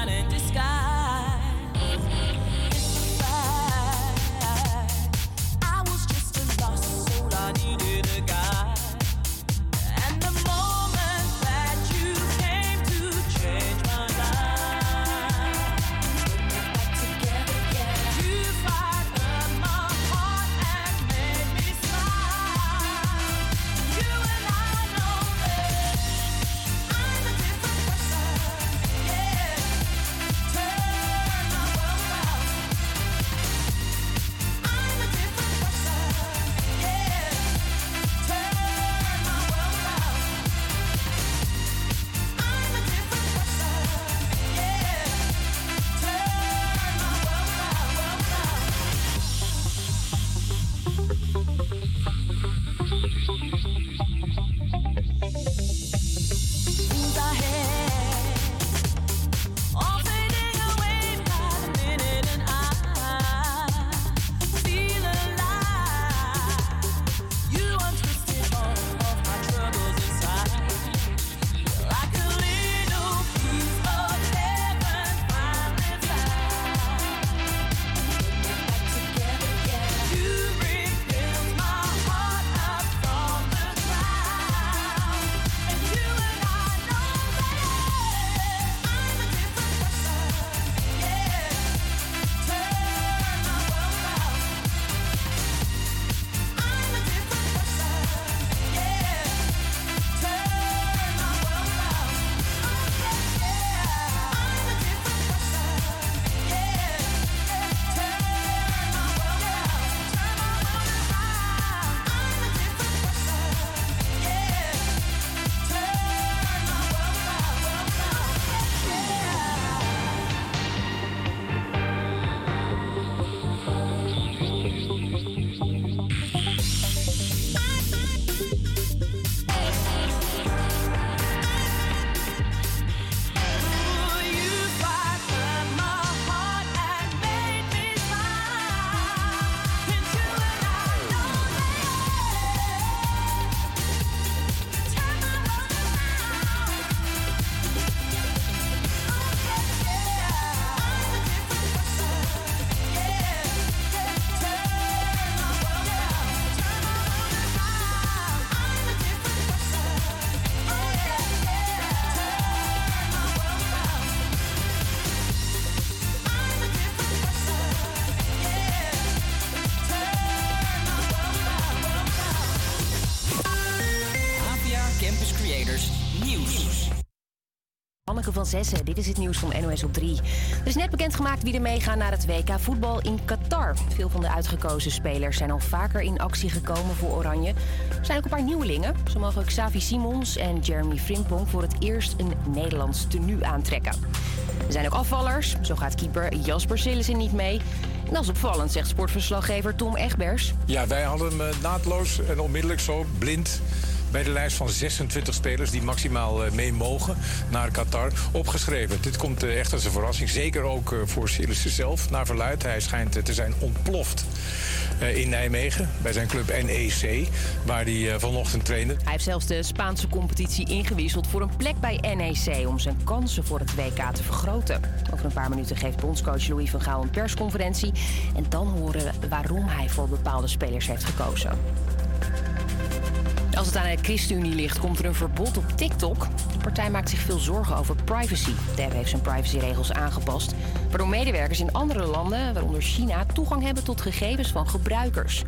Van. Dit is het nieuws van NOS op 3. Er is net bekendgemaakt wie er meegaan naar het WK voetbal in Qatar. Veel van de uitgekozen spelers zijn al vaker in actie gekomen voor Oranje. Er zijn ook een paar nieuwelingen. Zo mogen Xavi Simons en Jeremy Frimpong voor het eerst een Nederlands tenue aantrekken. Er zijn ook afvallers. Zo gaat keeper Jasper Sillissen niet mee. En dat is opvallend, zegt sportverslaggever Tom Egbers. Ja, wij hadden hem eh, naadloos en onmiddellijk zo blind bij de lijst van 26 spelers die maximaal eh, mee mogen naar Qatar opgeschreven. Dit komt eh, echt als een verrassing. Zeker ook eh, voor Sillissen zelf, naar verluid. Hij schijnt te zijn ontploft in Nijmegen bij zijn club NEC, waar hij vanochtend trainde. Hij heeft zelfs de Spaanse competitie ingewisseld voor een plek bij NEC om zijn kansen voor het WK te vergroten. Over een paar minuten geeft bondscoach Louis van Gaal een persconferentie en dan horen we waarom hij voor bepaalde spelers heeft gekozen. Als het aan de ChristenUnie ligt, komt er een verbod op TikTok. De partij maakt zich veel zorgen over privacy. De heeft zijn privacyregels aangepast, waardoor medewerkers in andere landen, waaronder China, toegang hebben tot gegevens van gebruikers.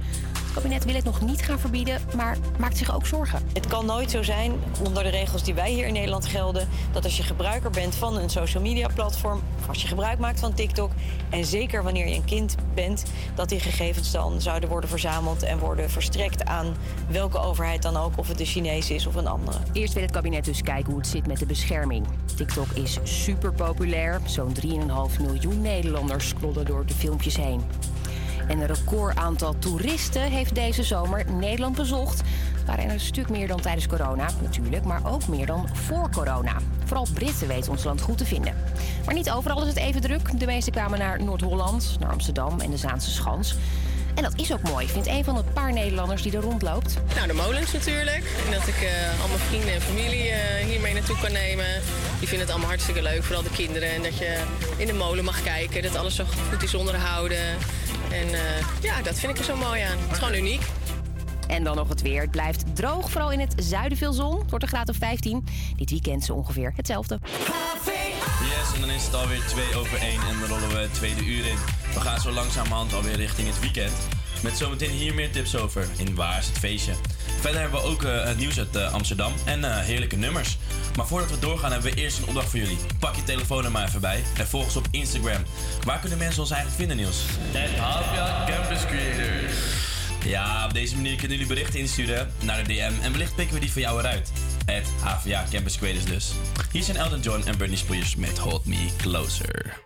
Het kabinet wil het nog niet gaan verbieden, maar maakt zich ook zorgen. Het kan nooit zo zijn, onder de regels die wij hier in Nederland gelden, dat als je gebruiker bent van een social media platform, of als je gebruik maakt van TikTok, en zeker wanneer je een kind bent, dat die gegevens dan zouden worden verzameld en worden verstrekt aan welke overheid dan ook, of het de Chinese is of een andere. Eerst wil het kabinet dus kijken hoe het zit met de bescherming. TikTok is super populair. Zo'n 3,5 miljoen Nederlanders scrollen door de filmpjes heen. En een record aantal toeristen heeft deze zomer Nederland bezocht. Waren er een stuk meer dan tijdens corona, natuurlijk, maar ook meer dan voor corona. Vooral Britten weten ons land goed te vinden. Maar niet overal is het even druk. De meeste kwamen naar Noord-Holland, naar Amsterdam en de Zaanse Schans. En dat is ook mooi, vindt een van de paar Nederlanders die er rondloopt. Nou, de molens natuurlijk. En dat ik eh, al mijn vrienden en familie eh, hiermee naartoe kan nemen. Die vinden het allemaal hartstikke leuk, vooral de kinderen. En dat je in de molen mag kijken, dat alles zo goed is onderhouden. En eh, ja, dat vind ik er zo mooi aan. Het is gewoon uniek. En dan nog het weer. Het blijft droog, vooral in het zuiden veel zon. Het wordt een graad of 15. Dit weekend zo ongeveer hetzelfde. Yes, en dan is het alweer 2 over 1 en dan rollen we het tweede uur in. We gaan zo langzamerhand alweer richting het weekend. Met zometeen hier meer tips over in Waar is het feestje. Verder hebben we ook eh, het nieuws uit eh, Amsterdam en eh, heerlijke nummers. Maar voordat we doorgaan hebben we eerst een opdracht voor jullie. Pak je telefoon er maar even bij en volg ons op Instagram. Waar kunnen mensen ons eigenlijk vinden, Niels? Het Havia Campus Creators. Ja, op deze manier kunnen jullie berichten insturen naar de DM en wellicht pikken we die voor jou eruit. Het HVA Campus Creators dus. Hier zijn Elton John en Bernie Spears met Hold Me Closer.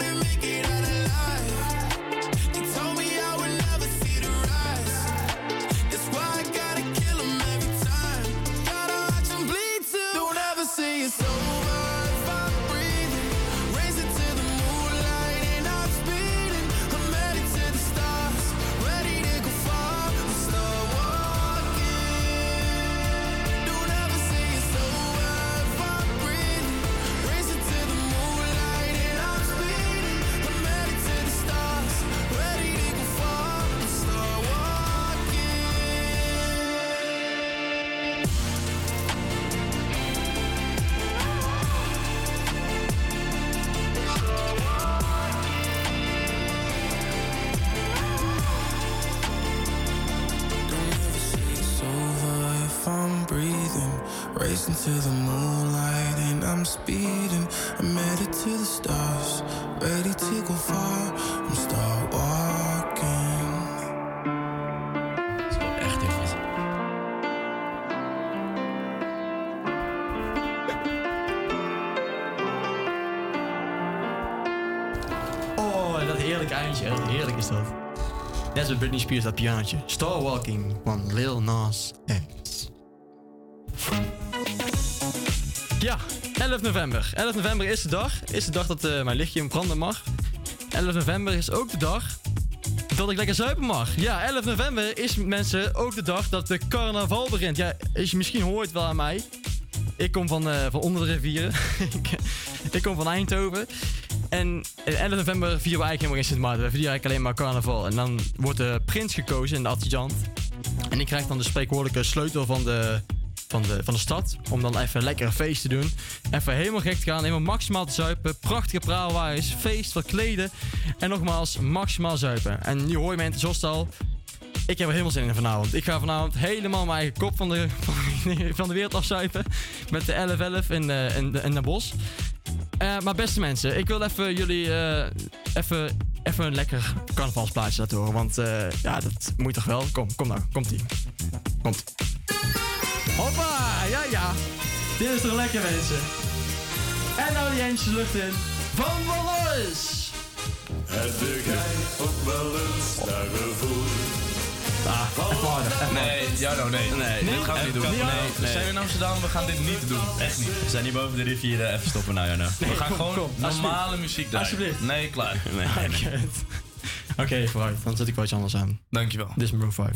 make it out alive. Racing to the moonlight and I'm speeding. I'm headed to the stars, ready to go far. I'm start walking. Echt heel. Oh, dat heerlijke eindje. hè. Heerlijk is dat. Net zoals Britney Spears, dat pianootje. Star Walking van Lil Nas X. Ja, 11 november. 11 november is de dag. Is de dag dat eh, mijn lichtje in branden mag. 11 november is ook de dag dat ik lekker zuipen mag. Ja, 11 november is mensen ook de dag dat de carnaval begint. Ja, je misschien hoort wel aan mij. Ik kom van, eh, van onder de rivieren. (laughs) ik, ik kom van Eindhoven. En eh, 11 november vieren we eigenlijk helemaal geen Sint Maarten. We vieren eigenlijk alleen maar carnaval. En dan wordt de prins gekozen in de adjudant. En die krijgt dan de spreekwoordelijke sleutel van de, van, de, van de stad. Om dan even lekker een feest te doen. Even helemaal gek te gaan. Helemaal maximaal te zuipen. Prachtige praalwaaiers. Feest, verkleden. En nogmaals, maximaal zuipen. En nu hoor je zoals het al. Ik heb er helemaal zin in vanavond. Ik ga vanavond helemaal mijn eigen kop van de, (laughs) van de wereld afzuipen. Met de 11-11 in, eh, in, in Den Bosch. Eh, maar beste mensen, ik wil even jullie eh, even, even een lekker carnavalsplaatje laten horen. Want eh, ja, dat moet toch wel. Kom, kom nou, komt ie. Komt. Hoppa, ja ja. Dit is toch lekker mensen. En nou die eentjes lucht in. Van Wallis. Heb jij ook wel eens daar gevoel? Ah, Nee, Jarno, nee. Nee, dit gaan we niet doen. Niet Nee, nee. We zijn in Amsterdam, we gaan dit niet doen. Echt niet. We zijn hier boven de rivieren. Even stoppen nou, Jarno. we gaan kom, gewoon kom, normale muziek draaien. Alsjeblieft. Nee, klaar. (laughs) Nee, nee, nee. Oké, vooruit. Dan zet ik wel iets anders aan. Dankjewel. Dit is Maroon 5.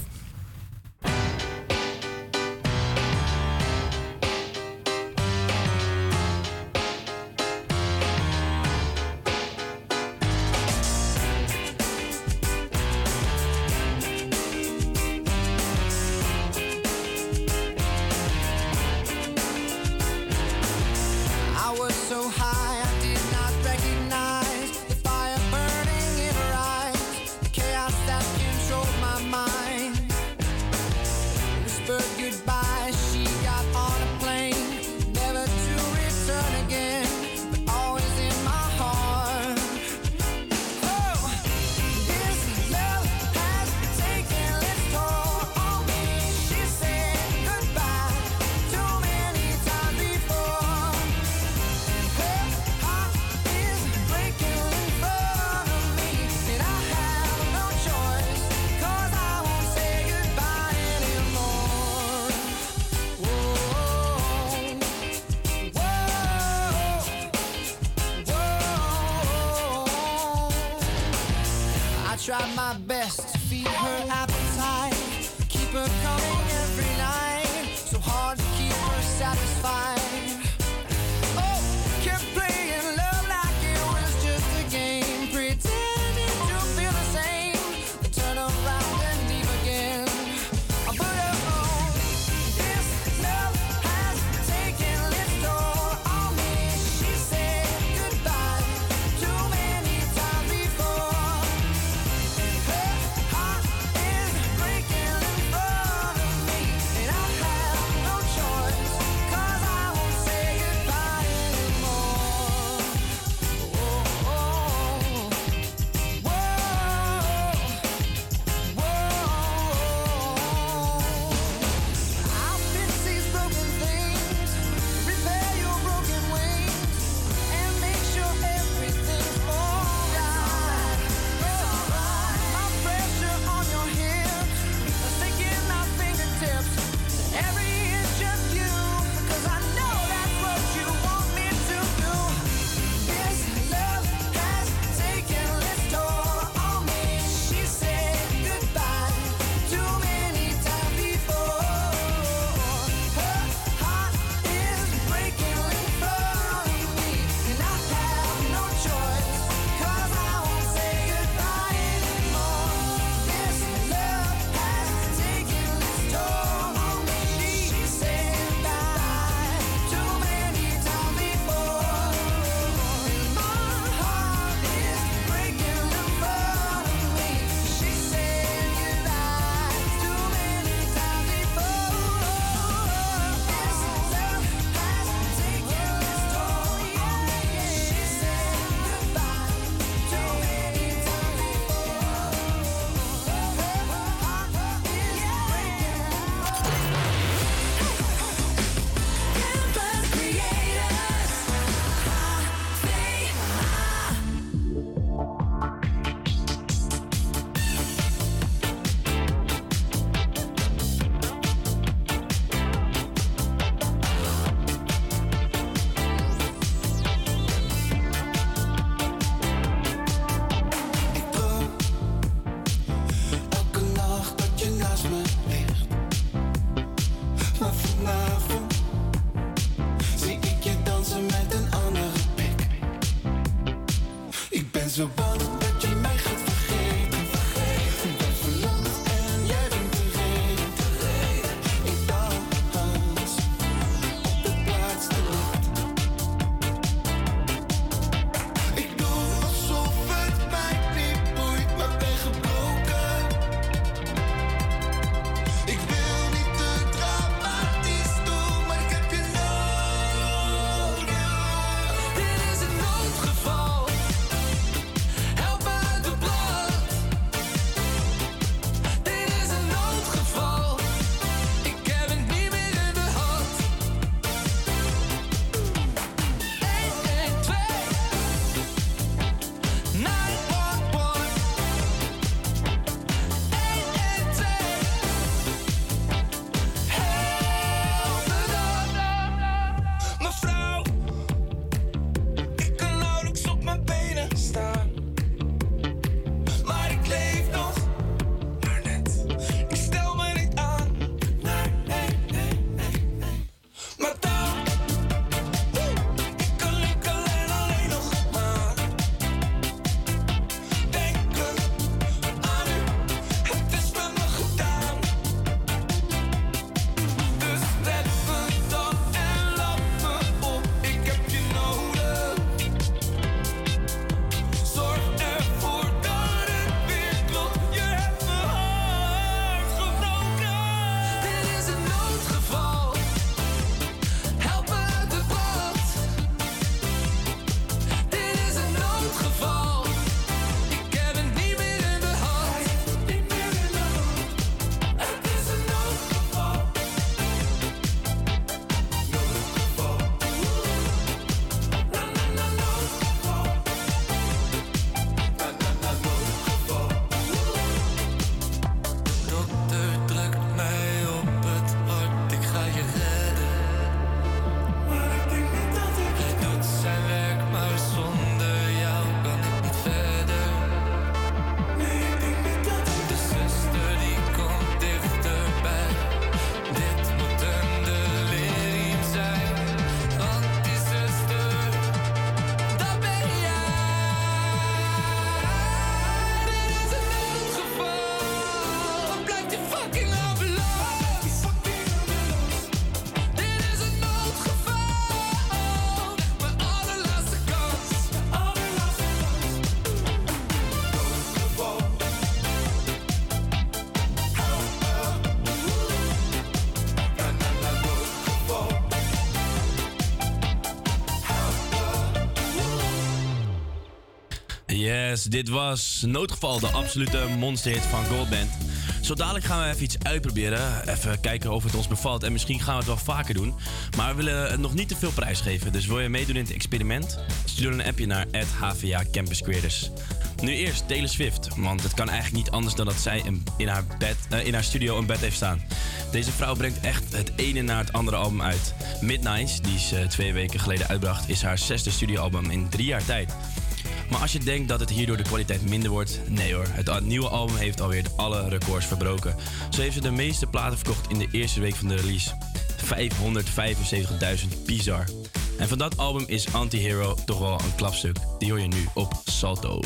Dit was Noodgeval, de absolute monsterhit van Goldband. Zo dadelijk gaan we even iets uitproberen. Even kijken of het ons bevalt. En misschien gaan we het wel vaker doen. Maar we willen nog niet te veel prijs geven. Dus wil je meedoen in het experiment? Stuur een appje naar HVA Campus Creators. Nu eerst Taylor Swift. Want het kan eigenlijk niet anders dan dat zij in, haar, bed, eh, in haar studio een bed heeft staan. Deze vrouw brengt echt het ene na het andere album uit. Midnights, die ze twee weken geleden uitbracht, is haar zesde studioalbum in drie jaar tijd. Maar als je denkt dat het hierdoor de kwaliteit minder wordt, nee hoor. Het nieuwe album heeft alweer alle records verbroken. Zo heeft ze de meeste platen verkocht in de eerste week van de release. 575.000, bizar. En van dat album is Anti-Hero toch wel een klapstuk. Die hoor je nu op Salto.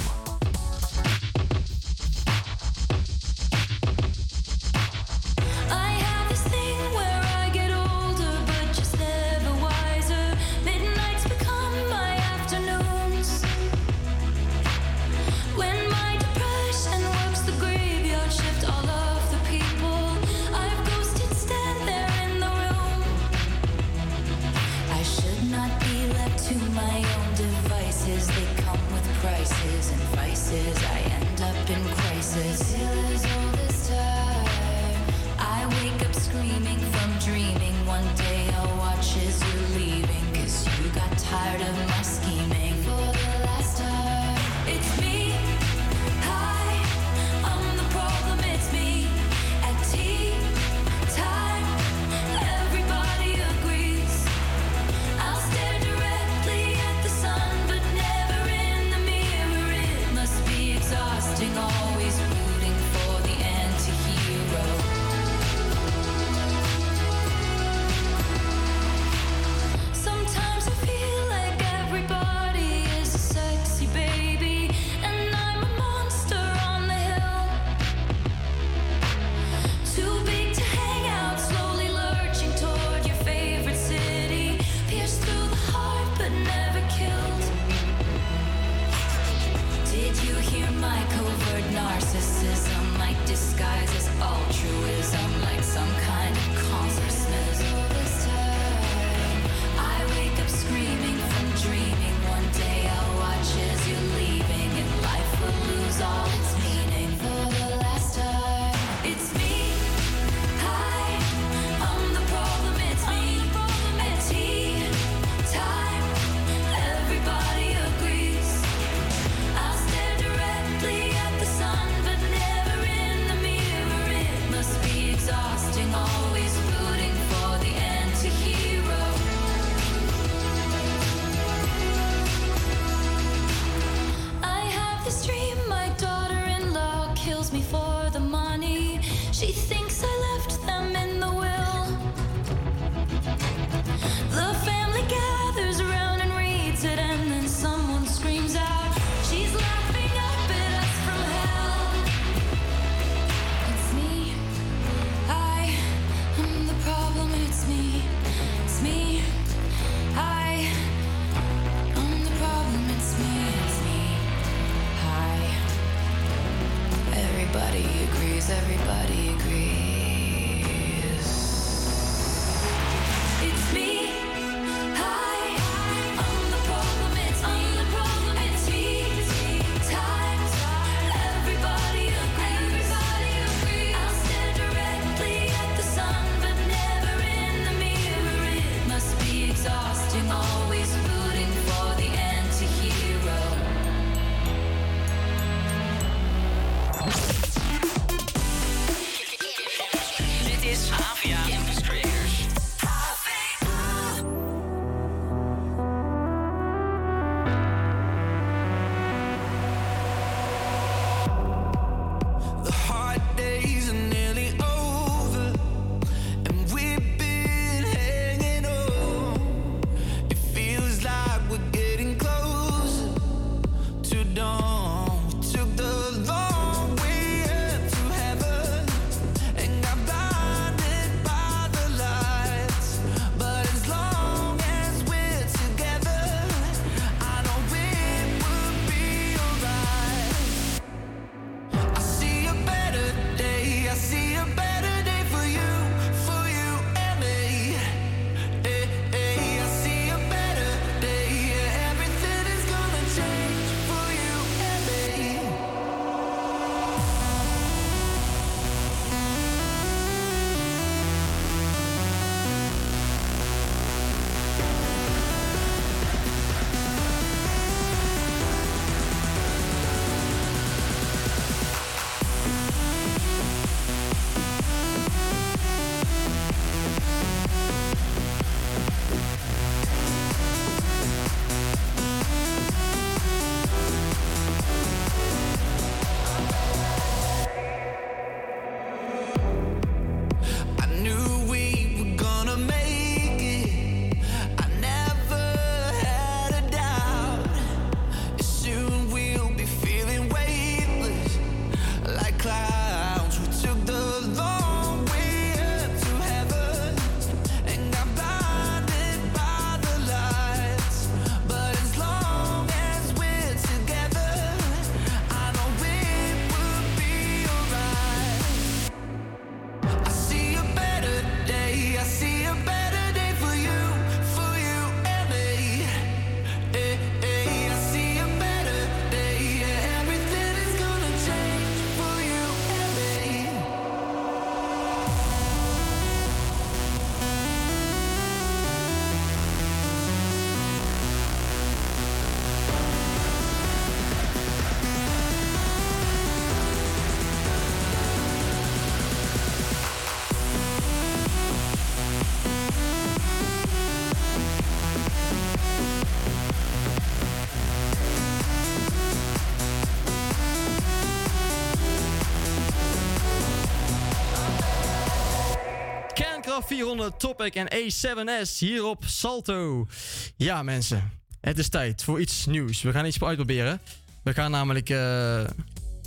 400 Topic en A7S hier op Salto. Ja, mensen. Het is tijd voor iets nieuws. We gaan iets uitproberen. We gaan namelijk, eh,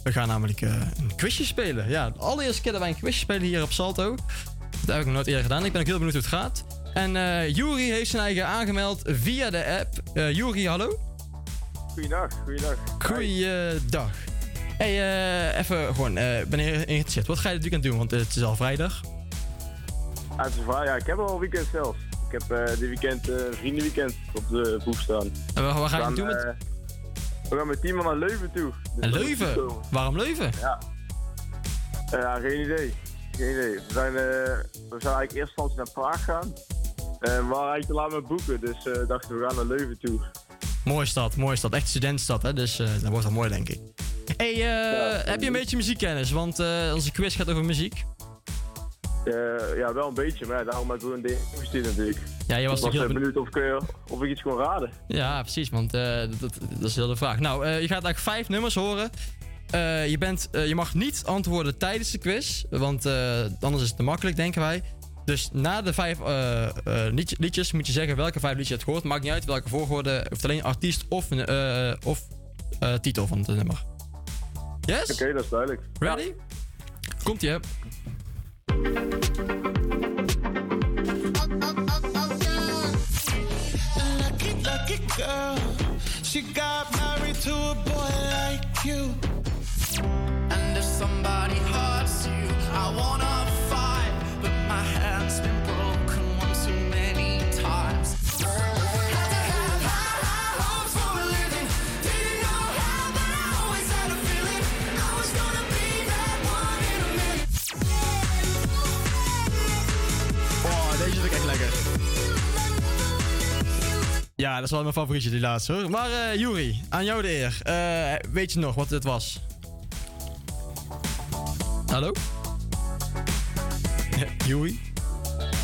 we gaan namelijk eh, een quizje spelen. Ja, de allereerste keer dat wij een quizje spelen hier op Salto. Dat heb ik nog nooit eerder gedaan. Ik ben ook heel benieuwd hoe het gaat. En Juri heeft zijn eigen aangemeld via de app. Juri, hallo. Goeiedag, goeiedag. Goeiedag. Hey, even gewoon, eh ben je geïnteresseerd? Wat ga je dit weekend doen? Want het is al vrijdag. Waar, ja, ik heb al een weekend zelfs. Ik heb eh dit weekend eh, een vriendenweekend op de boeg staan. En wat, wat ga je We doen met... eh, we gaan met team naar Leuven toe. Dus En Leuven? Waarom Leuven? Ja. Eh, ja, geen idee. Geen idee. We, zijn, eh, we zouden eigenlijk eerst instantie naar Praag gaan. Eh, we waren eigenlijk te laat met boeken, dus eh dachten we gaan naar Leuven toe. Mooie stad, mooie stad. Echt studentenstad, hè? Dus eh, dat wordt wel mooi, denk ik. Hey, eh, heb je een beetje muziekkennis? Want eh, onze quiz gaat over muziek. Eh, ja, wel een beetje, maar ja, daarom heb ik ook een DM gestuurd natuurlijk. Ja, je was ik was heel eh, ben- benieuwd of ik, eh, of ik iets kon raden. Ja, precies, want dat, is heel de vraag. Nou, je gaat eigenlijk vijf nummers horen. Je, bent, je mag niet antwoorden tijdens de quiz, want anders is het te makkelijk, denken wij. Dus na de vijf eh, eh, liedje- liedjes moet je zeggen welke vijf liedjes je hebt gehoord. Maakt niet uit welke volgorde, hoeft alleen artiest of, of titel van het nummer. Yes? Oké, dat is duidelijk. Ready? Komt-ie, I cute and somebody hurts you i wanna Ja, dat is wel mijn favorietje, die laatste hoor. Maar eh Juri, aan jou de eer. Eh, weet je nog wat het was? Hallo? Juri?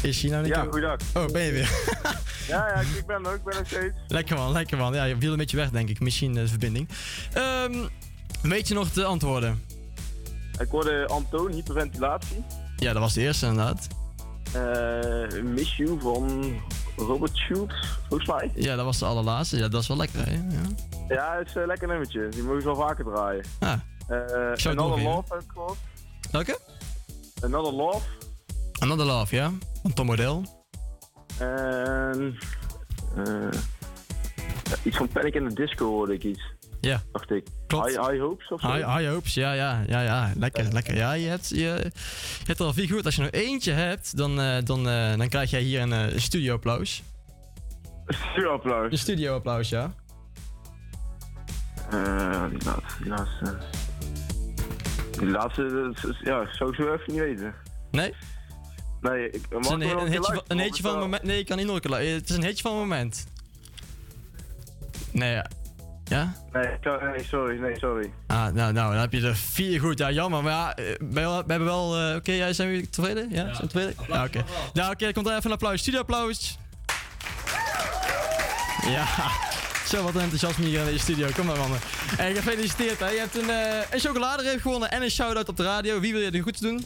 Is hij nou niet Ja, goeiedag. Oh, ben je weer? (laughs) Ja, ja, ik ben er ook, ik ben er steeds. lekker man, lekker man. Ja, je viel een beetje weg denk ik. Misschien eh, de verbinding. Ehm, weet je nog de antwoorden? Ik hoorde Antoon, hyperventilatie. Ja, dat was de eerste inderdaad. Eh, Miss You van Robert Schultz, volgens mij. Ja, dat was de allerlaatste. Ja, dat is wel lekker hè? Ja. Ja, het is een lekker nummertje. Die mogen ze wel vaker draaien. Ah, Eh Another doorgeven. Love heb ik gehoord. welke? Another Love. Another Love, ja? Van Tom Model. En... eh, iets van Panic in the Disco hoorde ik iets. Ja. Dacht ik. Klopt. High, high Hopes of zo? High, high hopes, ja, ja, ja, ja. Lekker, lekker. Ja, je hebt, je, je hebt er al vier goed. Als je nog eentje hebt, dan, eh, dan, eh, dan krijg jij hier een eh, studio-applaus. Studio-applaus? Een studio-applaus, ja. Eh, die laatste, die laatste... Die laatste, ja, zou ik zo even niet weten. Nee? Nee, ik Het is een, een, hitje, van- een hitje van moment. Nee, ik kan niet nog een Het is een hitje van een moment. Nee, ja. Ja? Nee, sorry, nee, sorry. Ah, nou, nou, dan heb je er vier goed. Ja, jammer. Maar ja, eh, we, hebben wel... eh, oké, jij zijn we tevreden? Ja, zijn we tevreden? Ja, oké. Nou, oké, komt er even een applaus. Studio-applaus. Ja. (laughs) Zo, wat een enthousiasme hier in deze studio. Kom maar, mannen. En gefeliciteerd, hè. Je hebt een, eh een chocoladereep gewonnen en een shout-out op de radio. Wie wil je er goed doen?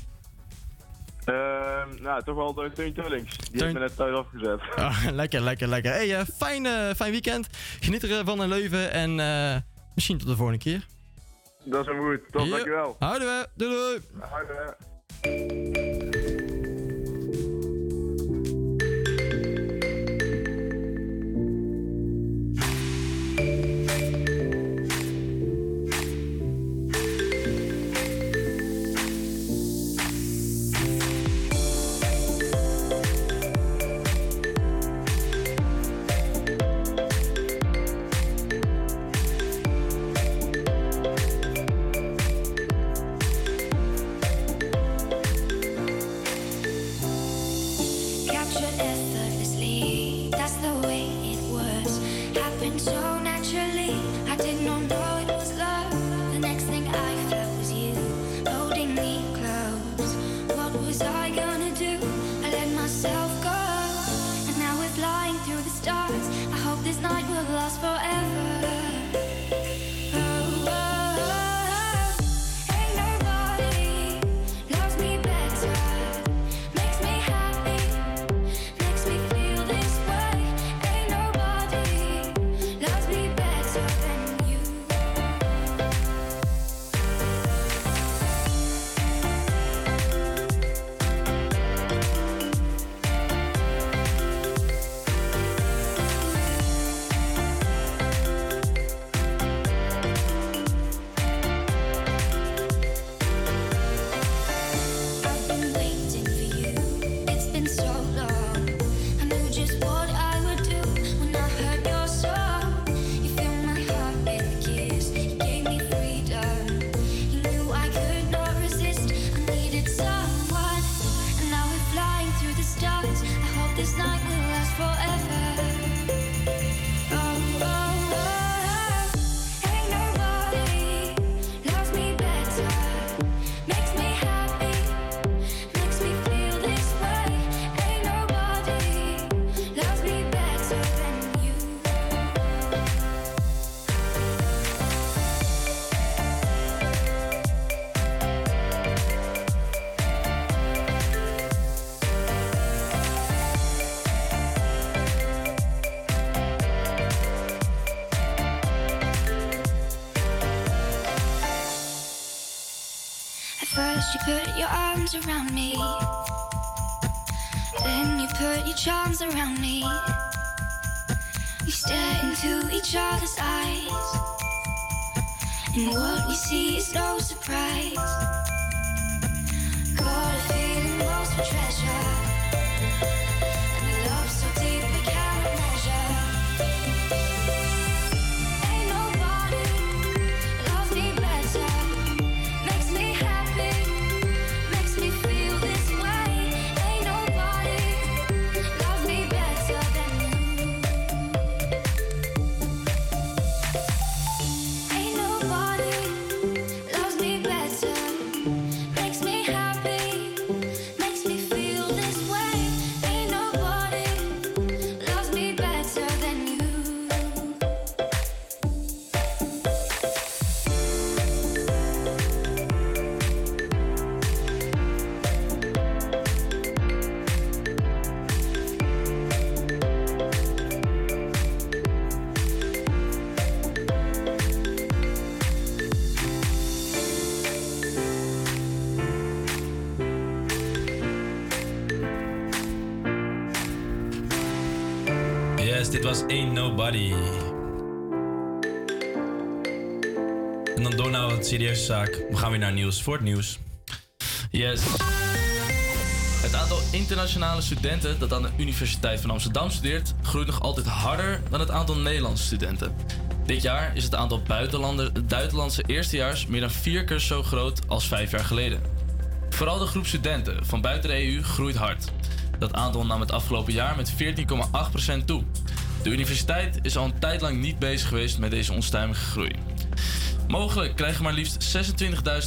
Ehm, nou, toch wel de Teun Tullings. Die Teun- heeft me net thuis afgezet. (laughs) Ah, lekker, lekker, lekker. Hey, eh, fijn, eh, fijn weekend. Geniet ervan in Leuven en eh, misschien tot de volgende keer. Dat is goed. Top, Ja. dankjewel. Houden we. Doei doei. Houden we. Around me. Then you put your charms around me. We stare into each other's eyes. And what we see is no surprise. Got a feeling lost for treasure. We gaan weer naar nieuws voor het nieuws. Yes. Het aantal internationale studenten dat aan de Universiteit van Amsterdam studeert, groeit nog altijd harder dan het aantal Nederlandse studenten. Dit jaar is het aantal buitenlandse eerstejaars meer dan vier keer zo groot als vijf jaar geleden. Vooral de groep studenten van buiten de EU groeit hard. Dat aantal nam het afgelopen jaar met 14,8% toe. De universiteit is al een tijd lang niet bezig geweest met deze onstuimige groei. Mogelijk krijgen maar liefst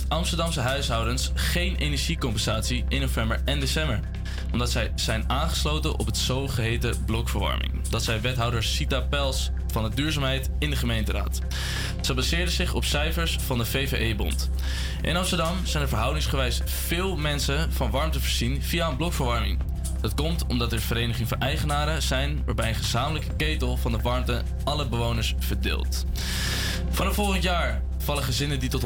26.000 Amsterdamse huishoudens geen energiecompensatie in november en december. Omdat zij zijn aangesloten op het zogeheten blokverwarming. Dat zei wethouder Sita Pels van de duurzaamheid in de gemeenteraad. Ze baseerde zich op cijfers van de VVE-bond. In Amsterdam zijn er verhoudingsgewijs veel mensen van warmte voorzien via een blokverwarming. Dat komt omdat er vereniging van eigenaren zijn waarbij een gezamenlijke ketel van de warmte alle bewoners verdeelt. Vanaf volgend jaar vallen gezinnen die tot 150%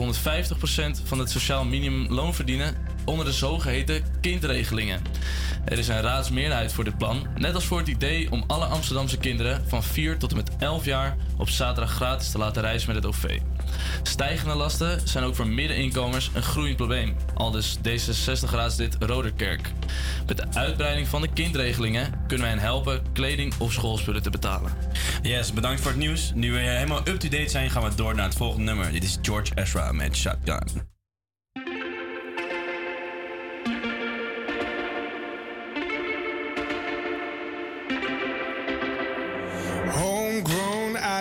van het sociaal minimumloon verdienen onder de zogeheten kindregelingen. Er is een raadsmeerderheid voor dit plan, net als voor het idee om alle Amsterdamse kinderen van 4 tot en met 11 jaar op zaterdag gratis te laten reizen met het OV. Stijgende lasten zijn ook voor middeninkomens een groeiend probleem, al dus D66-raadslid Roderkerk. Met de uitbreiding van de kindregelingen kunnen wij hen helpen kleding of schoolspullen te betalen. Yes, bedankt voor het nieuws. Nu we helemaal up-to-date zijn, gaan we door naar het volgende nummer. Dit is George Ezra met Shotgun.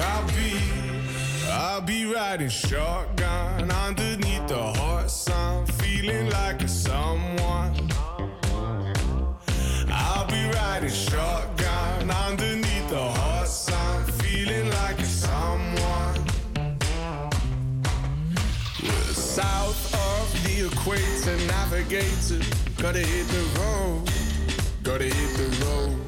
I'll be. I'll be riding shotgun underneath the hot sun, feeling like a someone. I'll be riding shotgun underneath the hot sun, feeling like a someone. We're south of the equator, navigator. Gotta hit the road, gotta hit the road.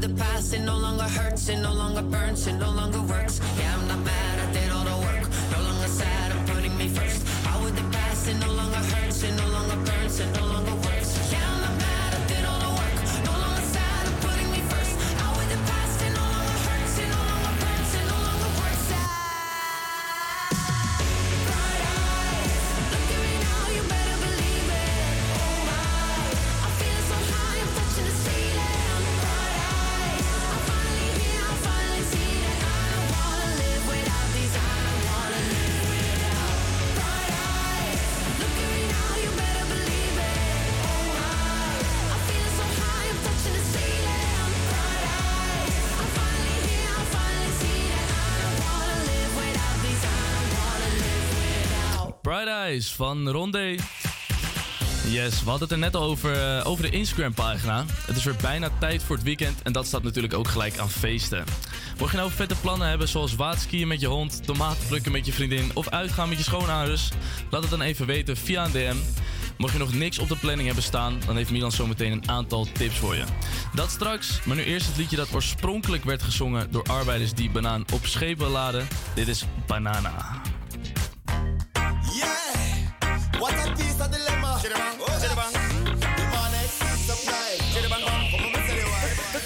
with the past. It no longer hurts, it no longer burns, it no longer works. Paradise van Ronde. Yes, we hadden het er net over, eh, over de Instagram-pagina. Het is weer bijna tijd voor het weekend en dat staat natuurlijk ook gelijk aan feesten. Mocht je nou vette plannen hebben zoals waterskiën met je hond, tomaten plukken met je vriendin of uitgaan met je schoonouders, laat het dan even weten via een DM. Mocht je nog niks op de planning hebben staan, dan heeft Milan zometeen een aantal tips voor je. Dat straks, maar nu eerst het liedje dat oorspronkelijk werd gezongen door arbeiders die banaan op schepen laden. Dit is Banana.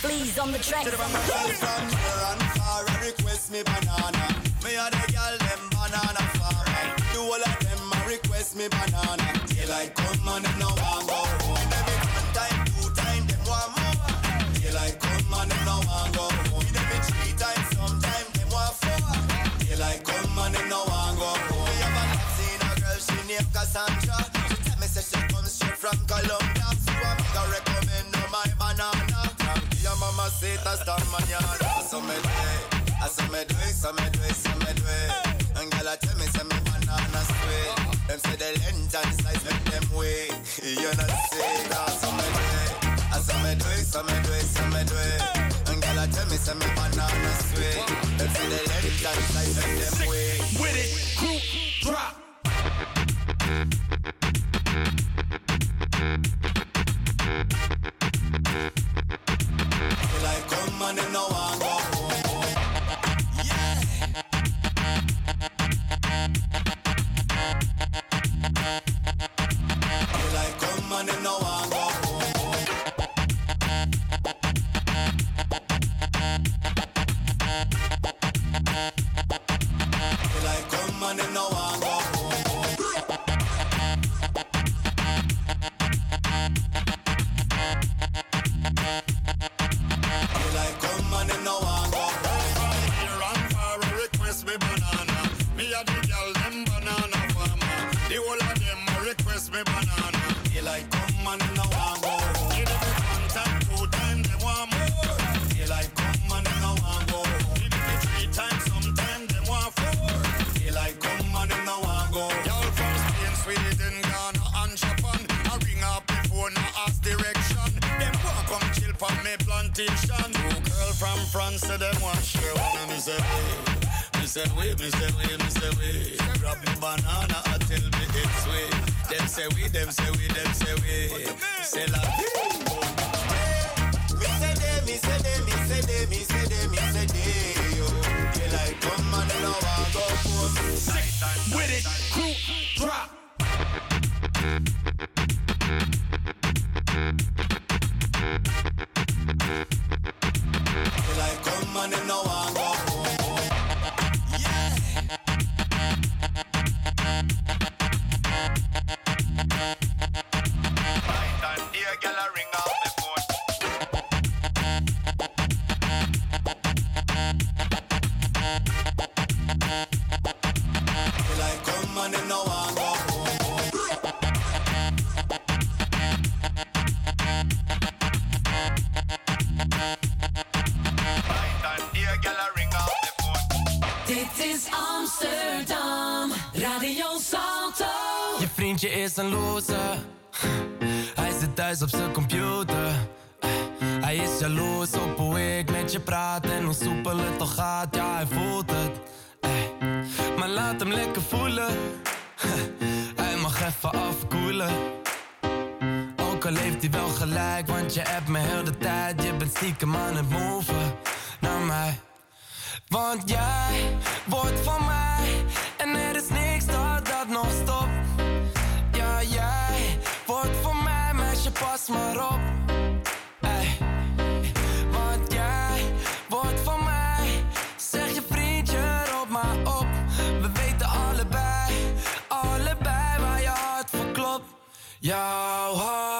Please on the track. request me banana. Me a the girl them banana farmer. Do all of them a request me banana. Daylight come and them no want go home. Every one time, two time, them want more. Daylight come and them no want go home. Every three times, sometime them want four. Daylight come and them no want go home. Me have a love girl she named Cassandra. Colombia. So I'm gonna recommend her my banana. Tranquilla mamacita hasta mañana. So me do it. Ah, I saw me do it, so me do it, so me do it. And girl, I tell me, say me banana sweet. Them say the length and size make them way. You know say ah, that, so me do it. Ah, I saw me do it, so me do it, so me do it. And girl, I tell me, say me banana sweet. Them say the length and size make them way. With it, group drop. Like come and them no Want jij wordt van mij en er is niks dat nog stopt. Ja, jij wordt van mij, meisje, pas maar op. Ey. Want jij wordt van mij, zeg je vriendje, roep maar op. We weten allebei, allebei waar je hart voor klopt. Jouw hart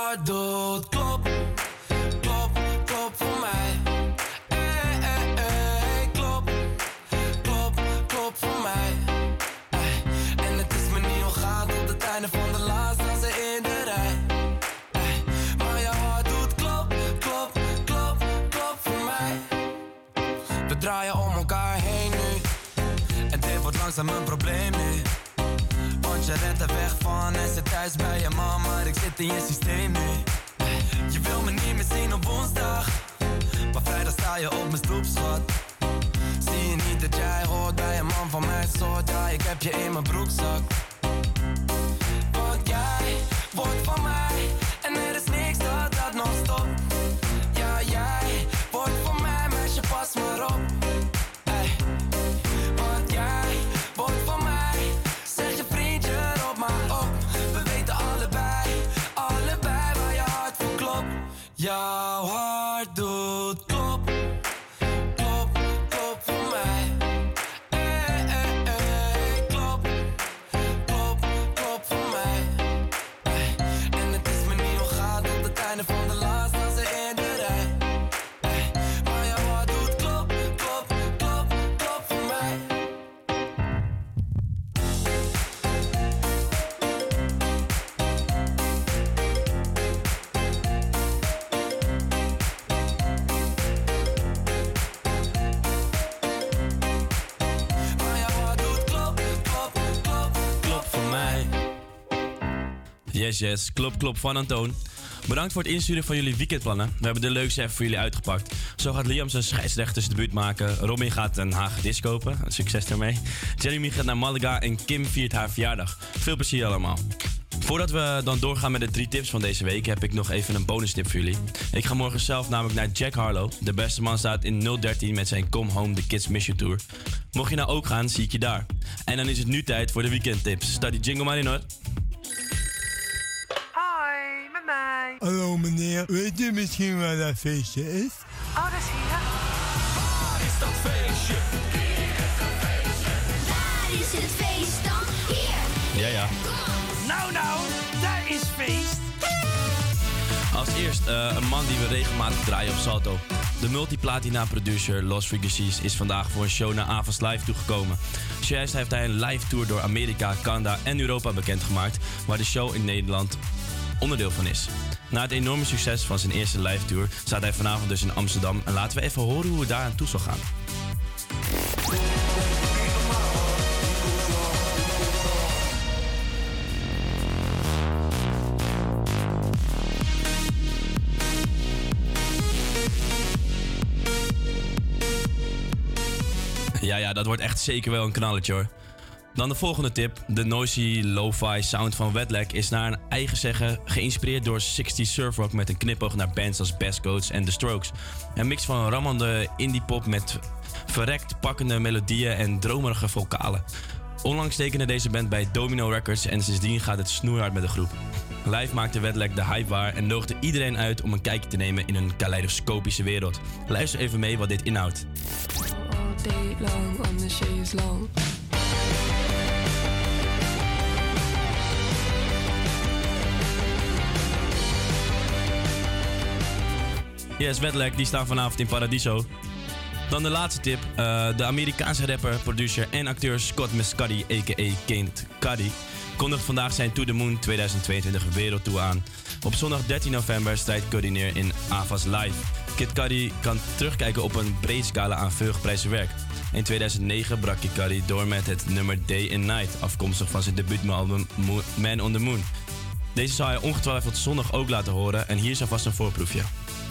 langzaam een probleem nu. Want je rent er weg van en zit thuis bij je mama, maar ik zit in je systeem nu. Je wil me niet meer zien op woensdag, maar vrijdag sta je op mijn stoep, schat. Zie je niet dat jij hoort bij een man van mijn soort? Ja, ik heb je in mijn broekzak. Want jij wordt van mij en er is niks dat dat nog stopt. Ja, jij wordt van mij, meisje, pas maar op. Yes, yes. Klop, klop van Antoon. Bedankt voor het insturen van jullie weekendplannen. We hebben de leukste even voor jullie uitgepakt. Zo gaat Liam zijn scheidsrechtersdebuut maken. Robin gaat een Hagedis kopen. Succes daarmee. Jeremy gaat naar Malaga en Kim viert haar verjaardag. Veel plezier allemaal. Voordat we dan doorgaan met de drie tips van deze week, heb ik nog even een bonus tip voor jullie. Ik ga morgen zelf namelijk naar Jack Harlow. De beste man staat in 013 met zijn Come Home The Kids Miss You Tour. Mocht je nou ook gaan, zie ik je daar. En dan is het nu tijd voor de weekendtips. Sta die jingle maar in hoor. Mij. Hallo meneer, weet u misschien waar dat feestje is? Oh, dat is hier. Waar is dat feestje? Waar is het feest dan? Hier. Ja, ja. Nou, nou, daar is feest. Als eerst eh, een man die we regelmatig draaien op Salto. De multiplatina producer Los Frequencies is vandaag voor een show naar Avas Live toegekomen. Zojuist heeft hij een live tour door Amerika, Canada en Europa bekendgemaakt, waar de show in Nederland onderdeel van is. Na het enorme succes van zijn eerste live tour staat hij vanavond dus in Amsterdam en laten we even horen hoe het daar aan toe zal gaan. Ja, ja, dat wordt echt zeker wel een knalletje hoor. Dan de volgende tip. De noisy lo-fi sound van Wetlag is naar een eigen zeggen geïnspireerd door 60 surf rock met een knipoog naar bands als Bass Coats en The Strokes. Een mix van rammende indie pop met verrekt pakkende melodieën en dromerige vocalen. Onlangs tekende deze band bij Domino Records en sindsdien gaat het snoeihard met de groep. Live maakte Wetlag de hype waar en nodigde iedereen uit om een kijkje te nemen in een kaleidoscopische wereld. Luister even mee wat dit inhoudt. Yes, die staan vanavond in Paradiso. Dan de laatste tip. eh, de Amerikaanse rapper, producer en acteur Scott Muscuddy, a.k.a. Kent Cuddy, kondigt vandaag zijn To The Moon 2022 wereldtour aan. Op zondag 13 november strijdt Cuddy neer in Avas Live. Kid Cudi kan terugkijken op een breed scala aan veel geprijsde werk. In 2009 brak Kid door met het nummer Day and Night, afkomstig van zijn debuutalbum Man on the Moon. Deze zal hij ongetwijfeld zondag ook laten horen en hier is alvast een voorproefje.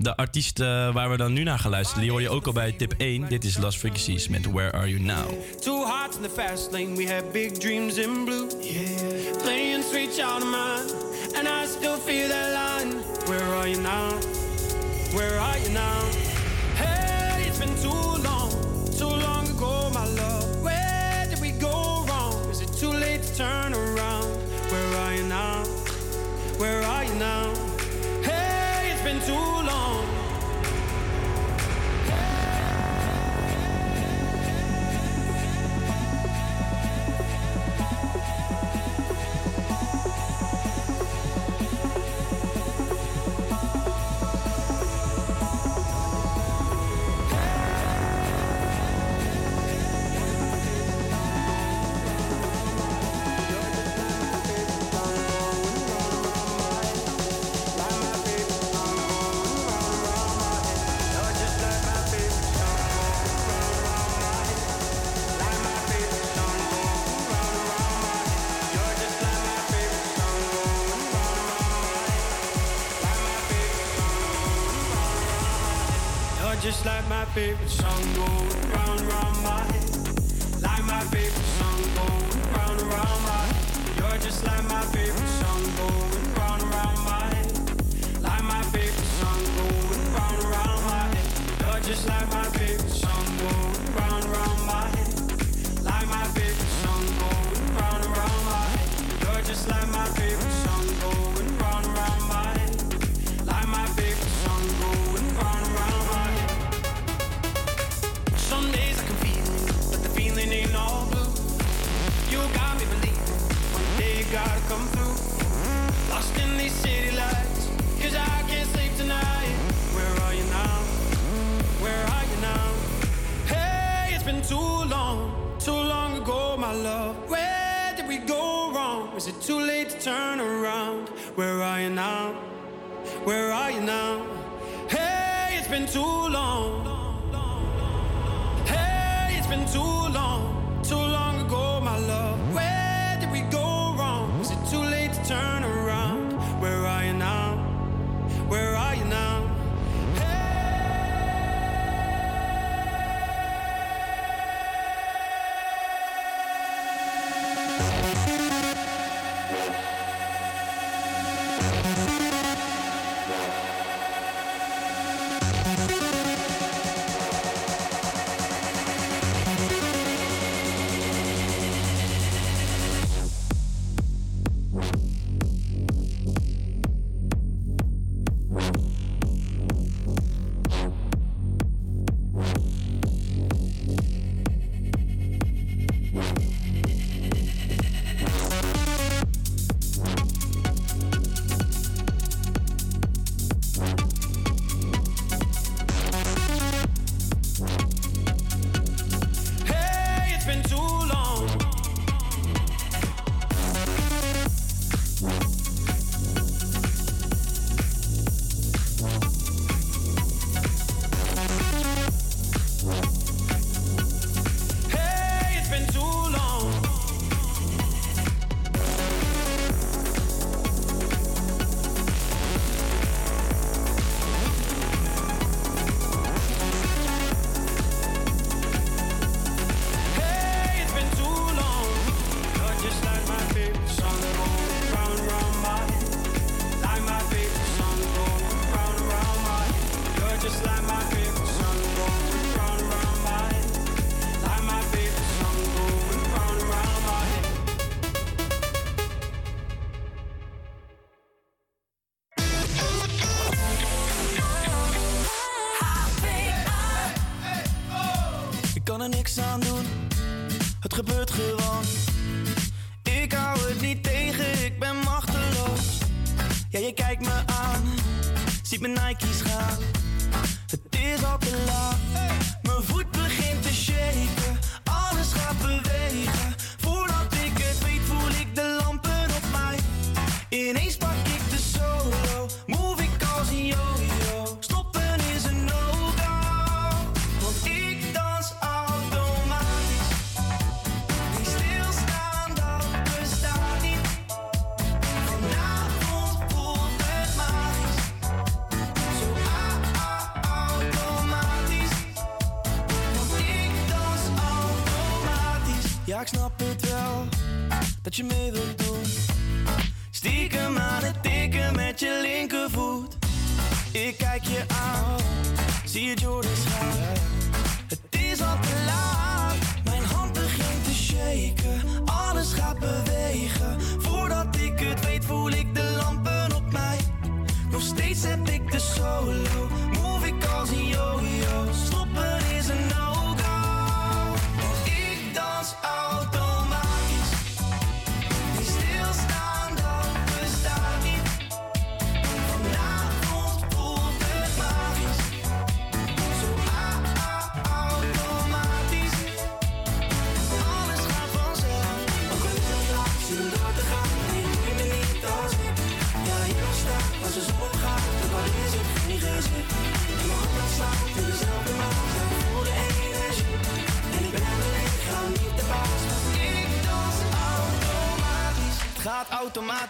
De artiest eh, waar we dan nu naar gaan luisteren, die hoor je ook al bij tip 1. Dit is Last Frequencies met Where Are You Now. Two hearts in the fast lane, we had big dreams in blue. Yeah. Playing sweet child of mine, and I still feel that line. Where are you now? Where are you now? Hey, it's been too long, too long ago, my love. Where did we go wrong? Is it too late to turn around? Where are you now? Where are you now? Hey, it's been too long.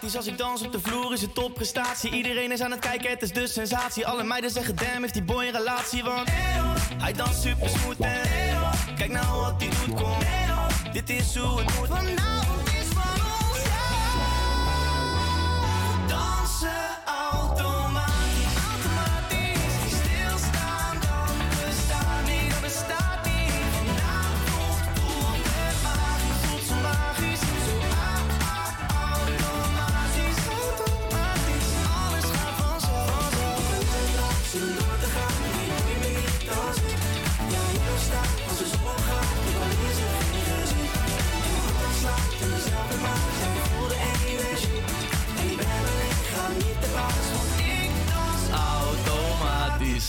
Dus als ik dans op de vloer is het topprestatie. Iedereen is aan het kijken, het is de sensatie. Alle meiden zeggen damn, heeft die boy een relatie? Want hij danst super smooth Kijk nou wat hij doet, kom. Dit is hoe het moet. Nou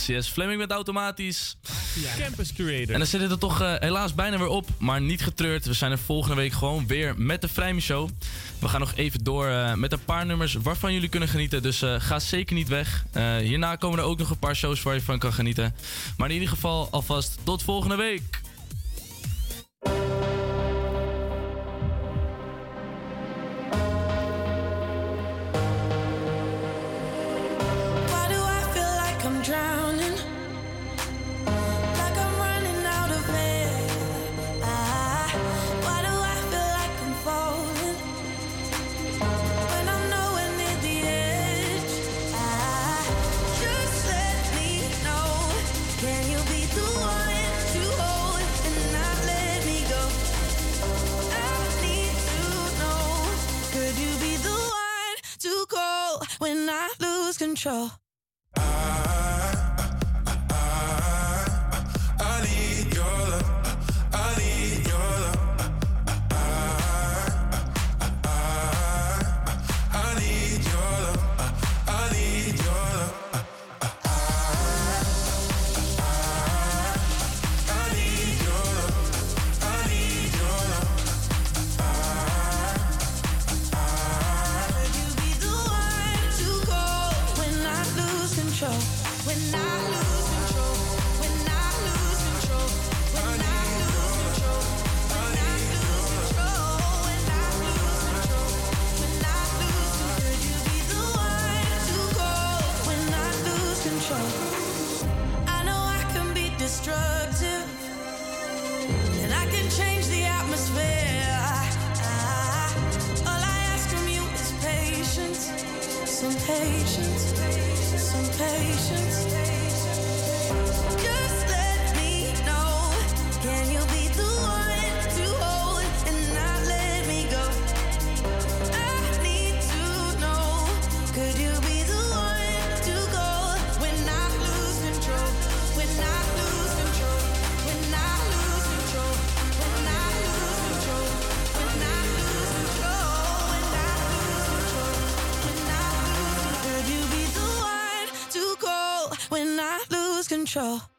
yes. Fleming met automatisch. Campus Creator. En dan zitten er toch eh, helaas bijna weer op. Maar niet getreurd. We zijn er volgende week gewoon weer met de Vrijme Show. We gaan nog even door eh, met een paar nummers waarvan jullie kunnen genieten. Dus eh, ga zeker niet weg. hierna komen er ook nog een paar shows waar je van kan genieten. Maar in ieder geval alvast tot volgende week. lose control. I control.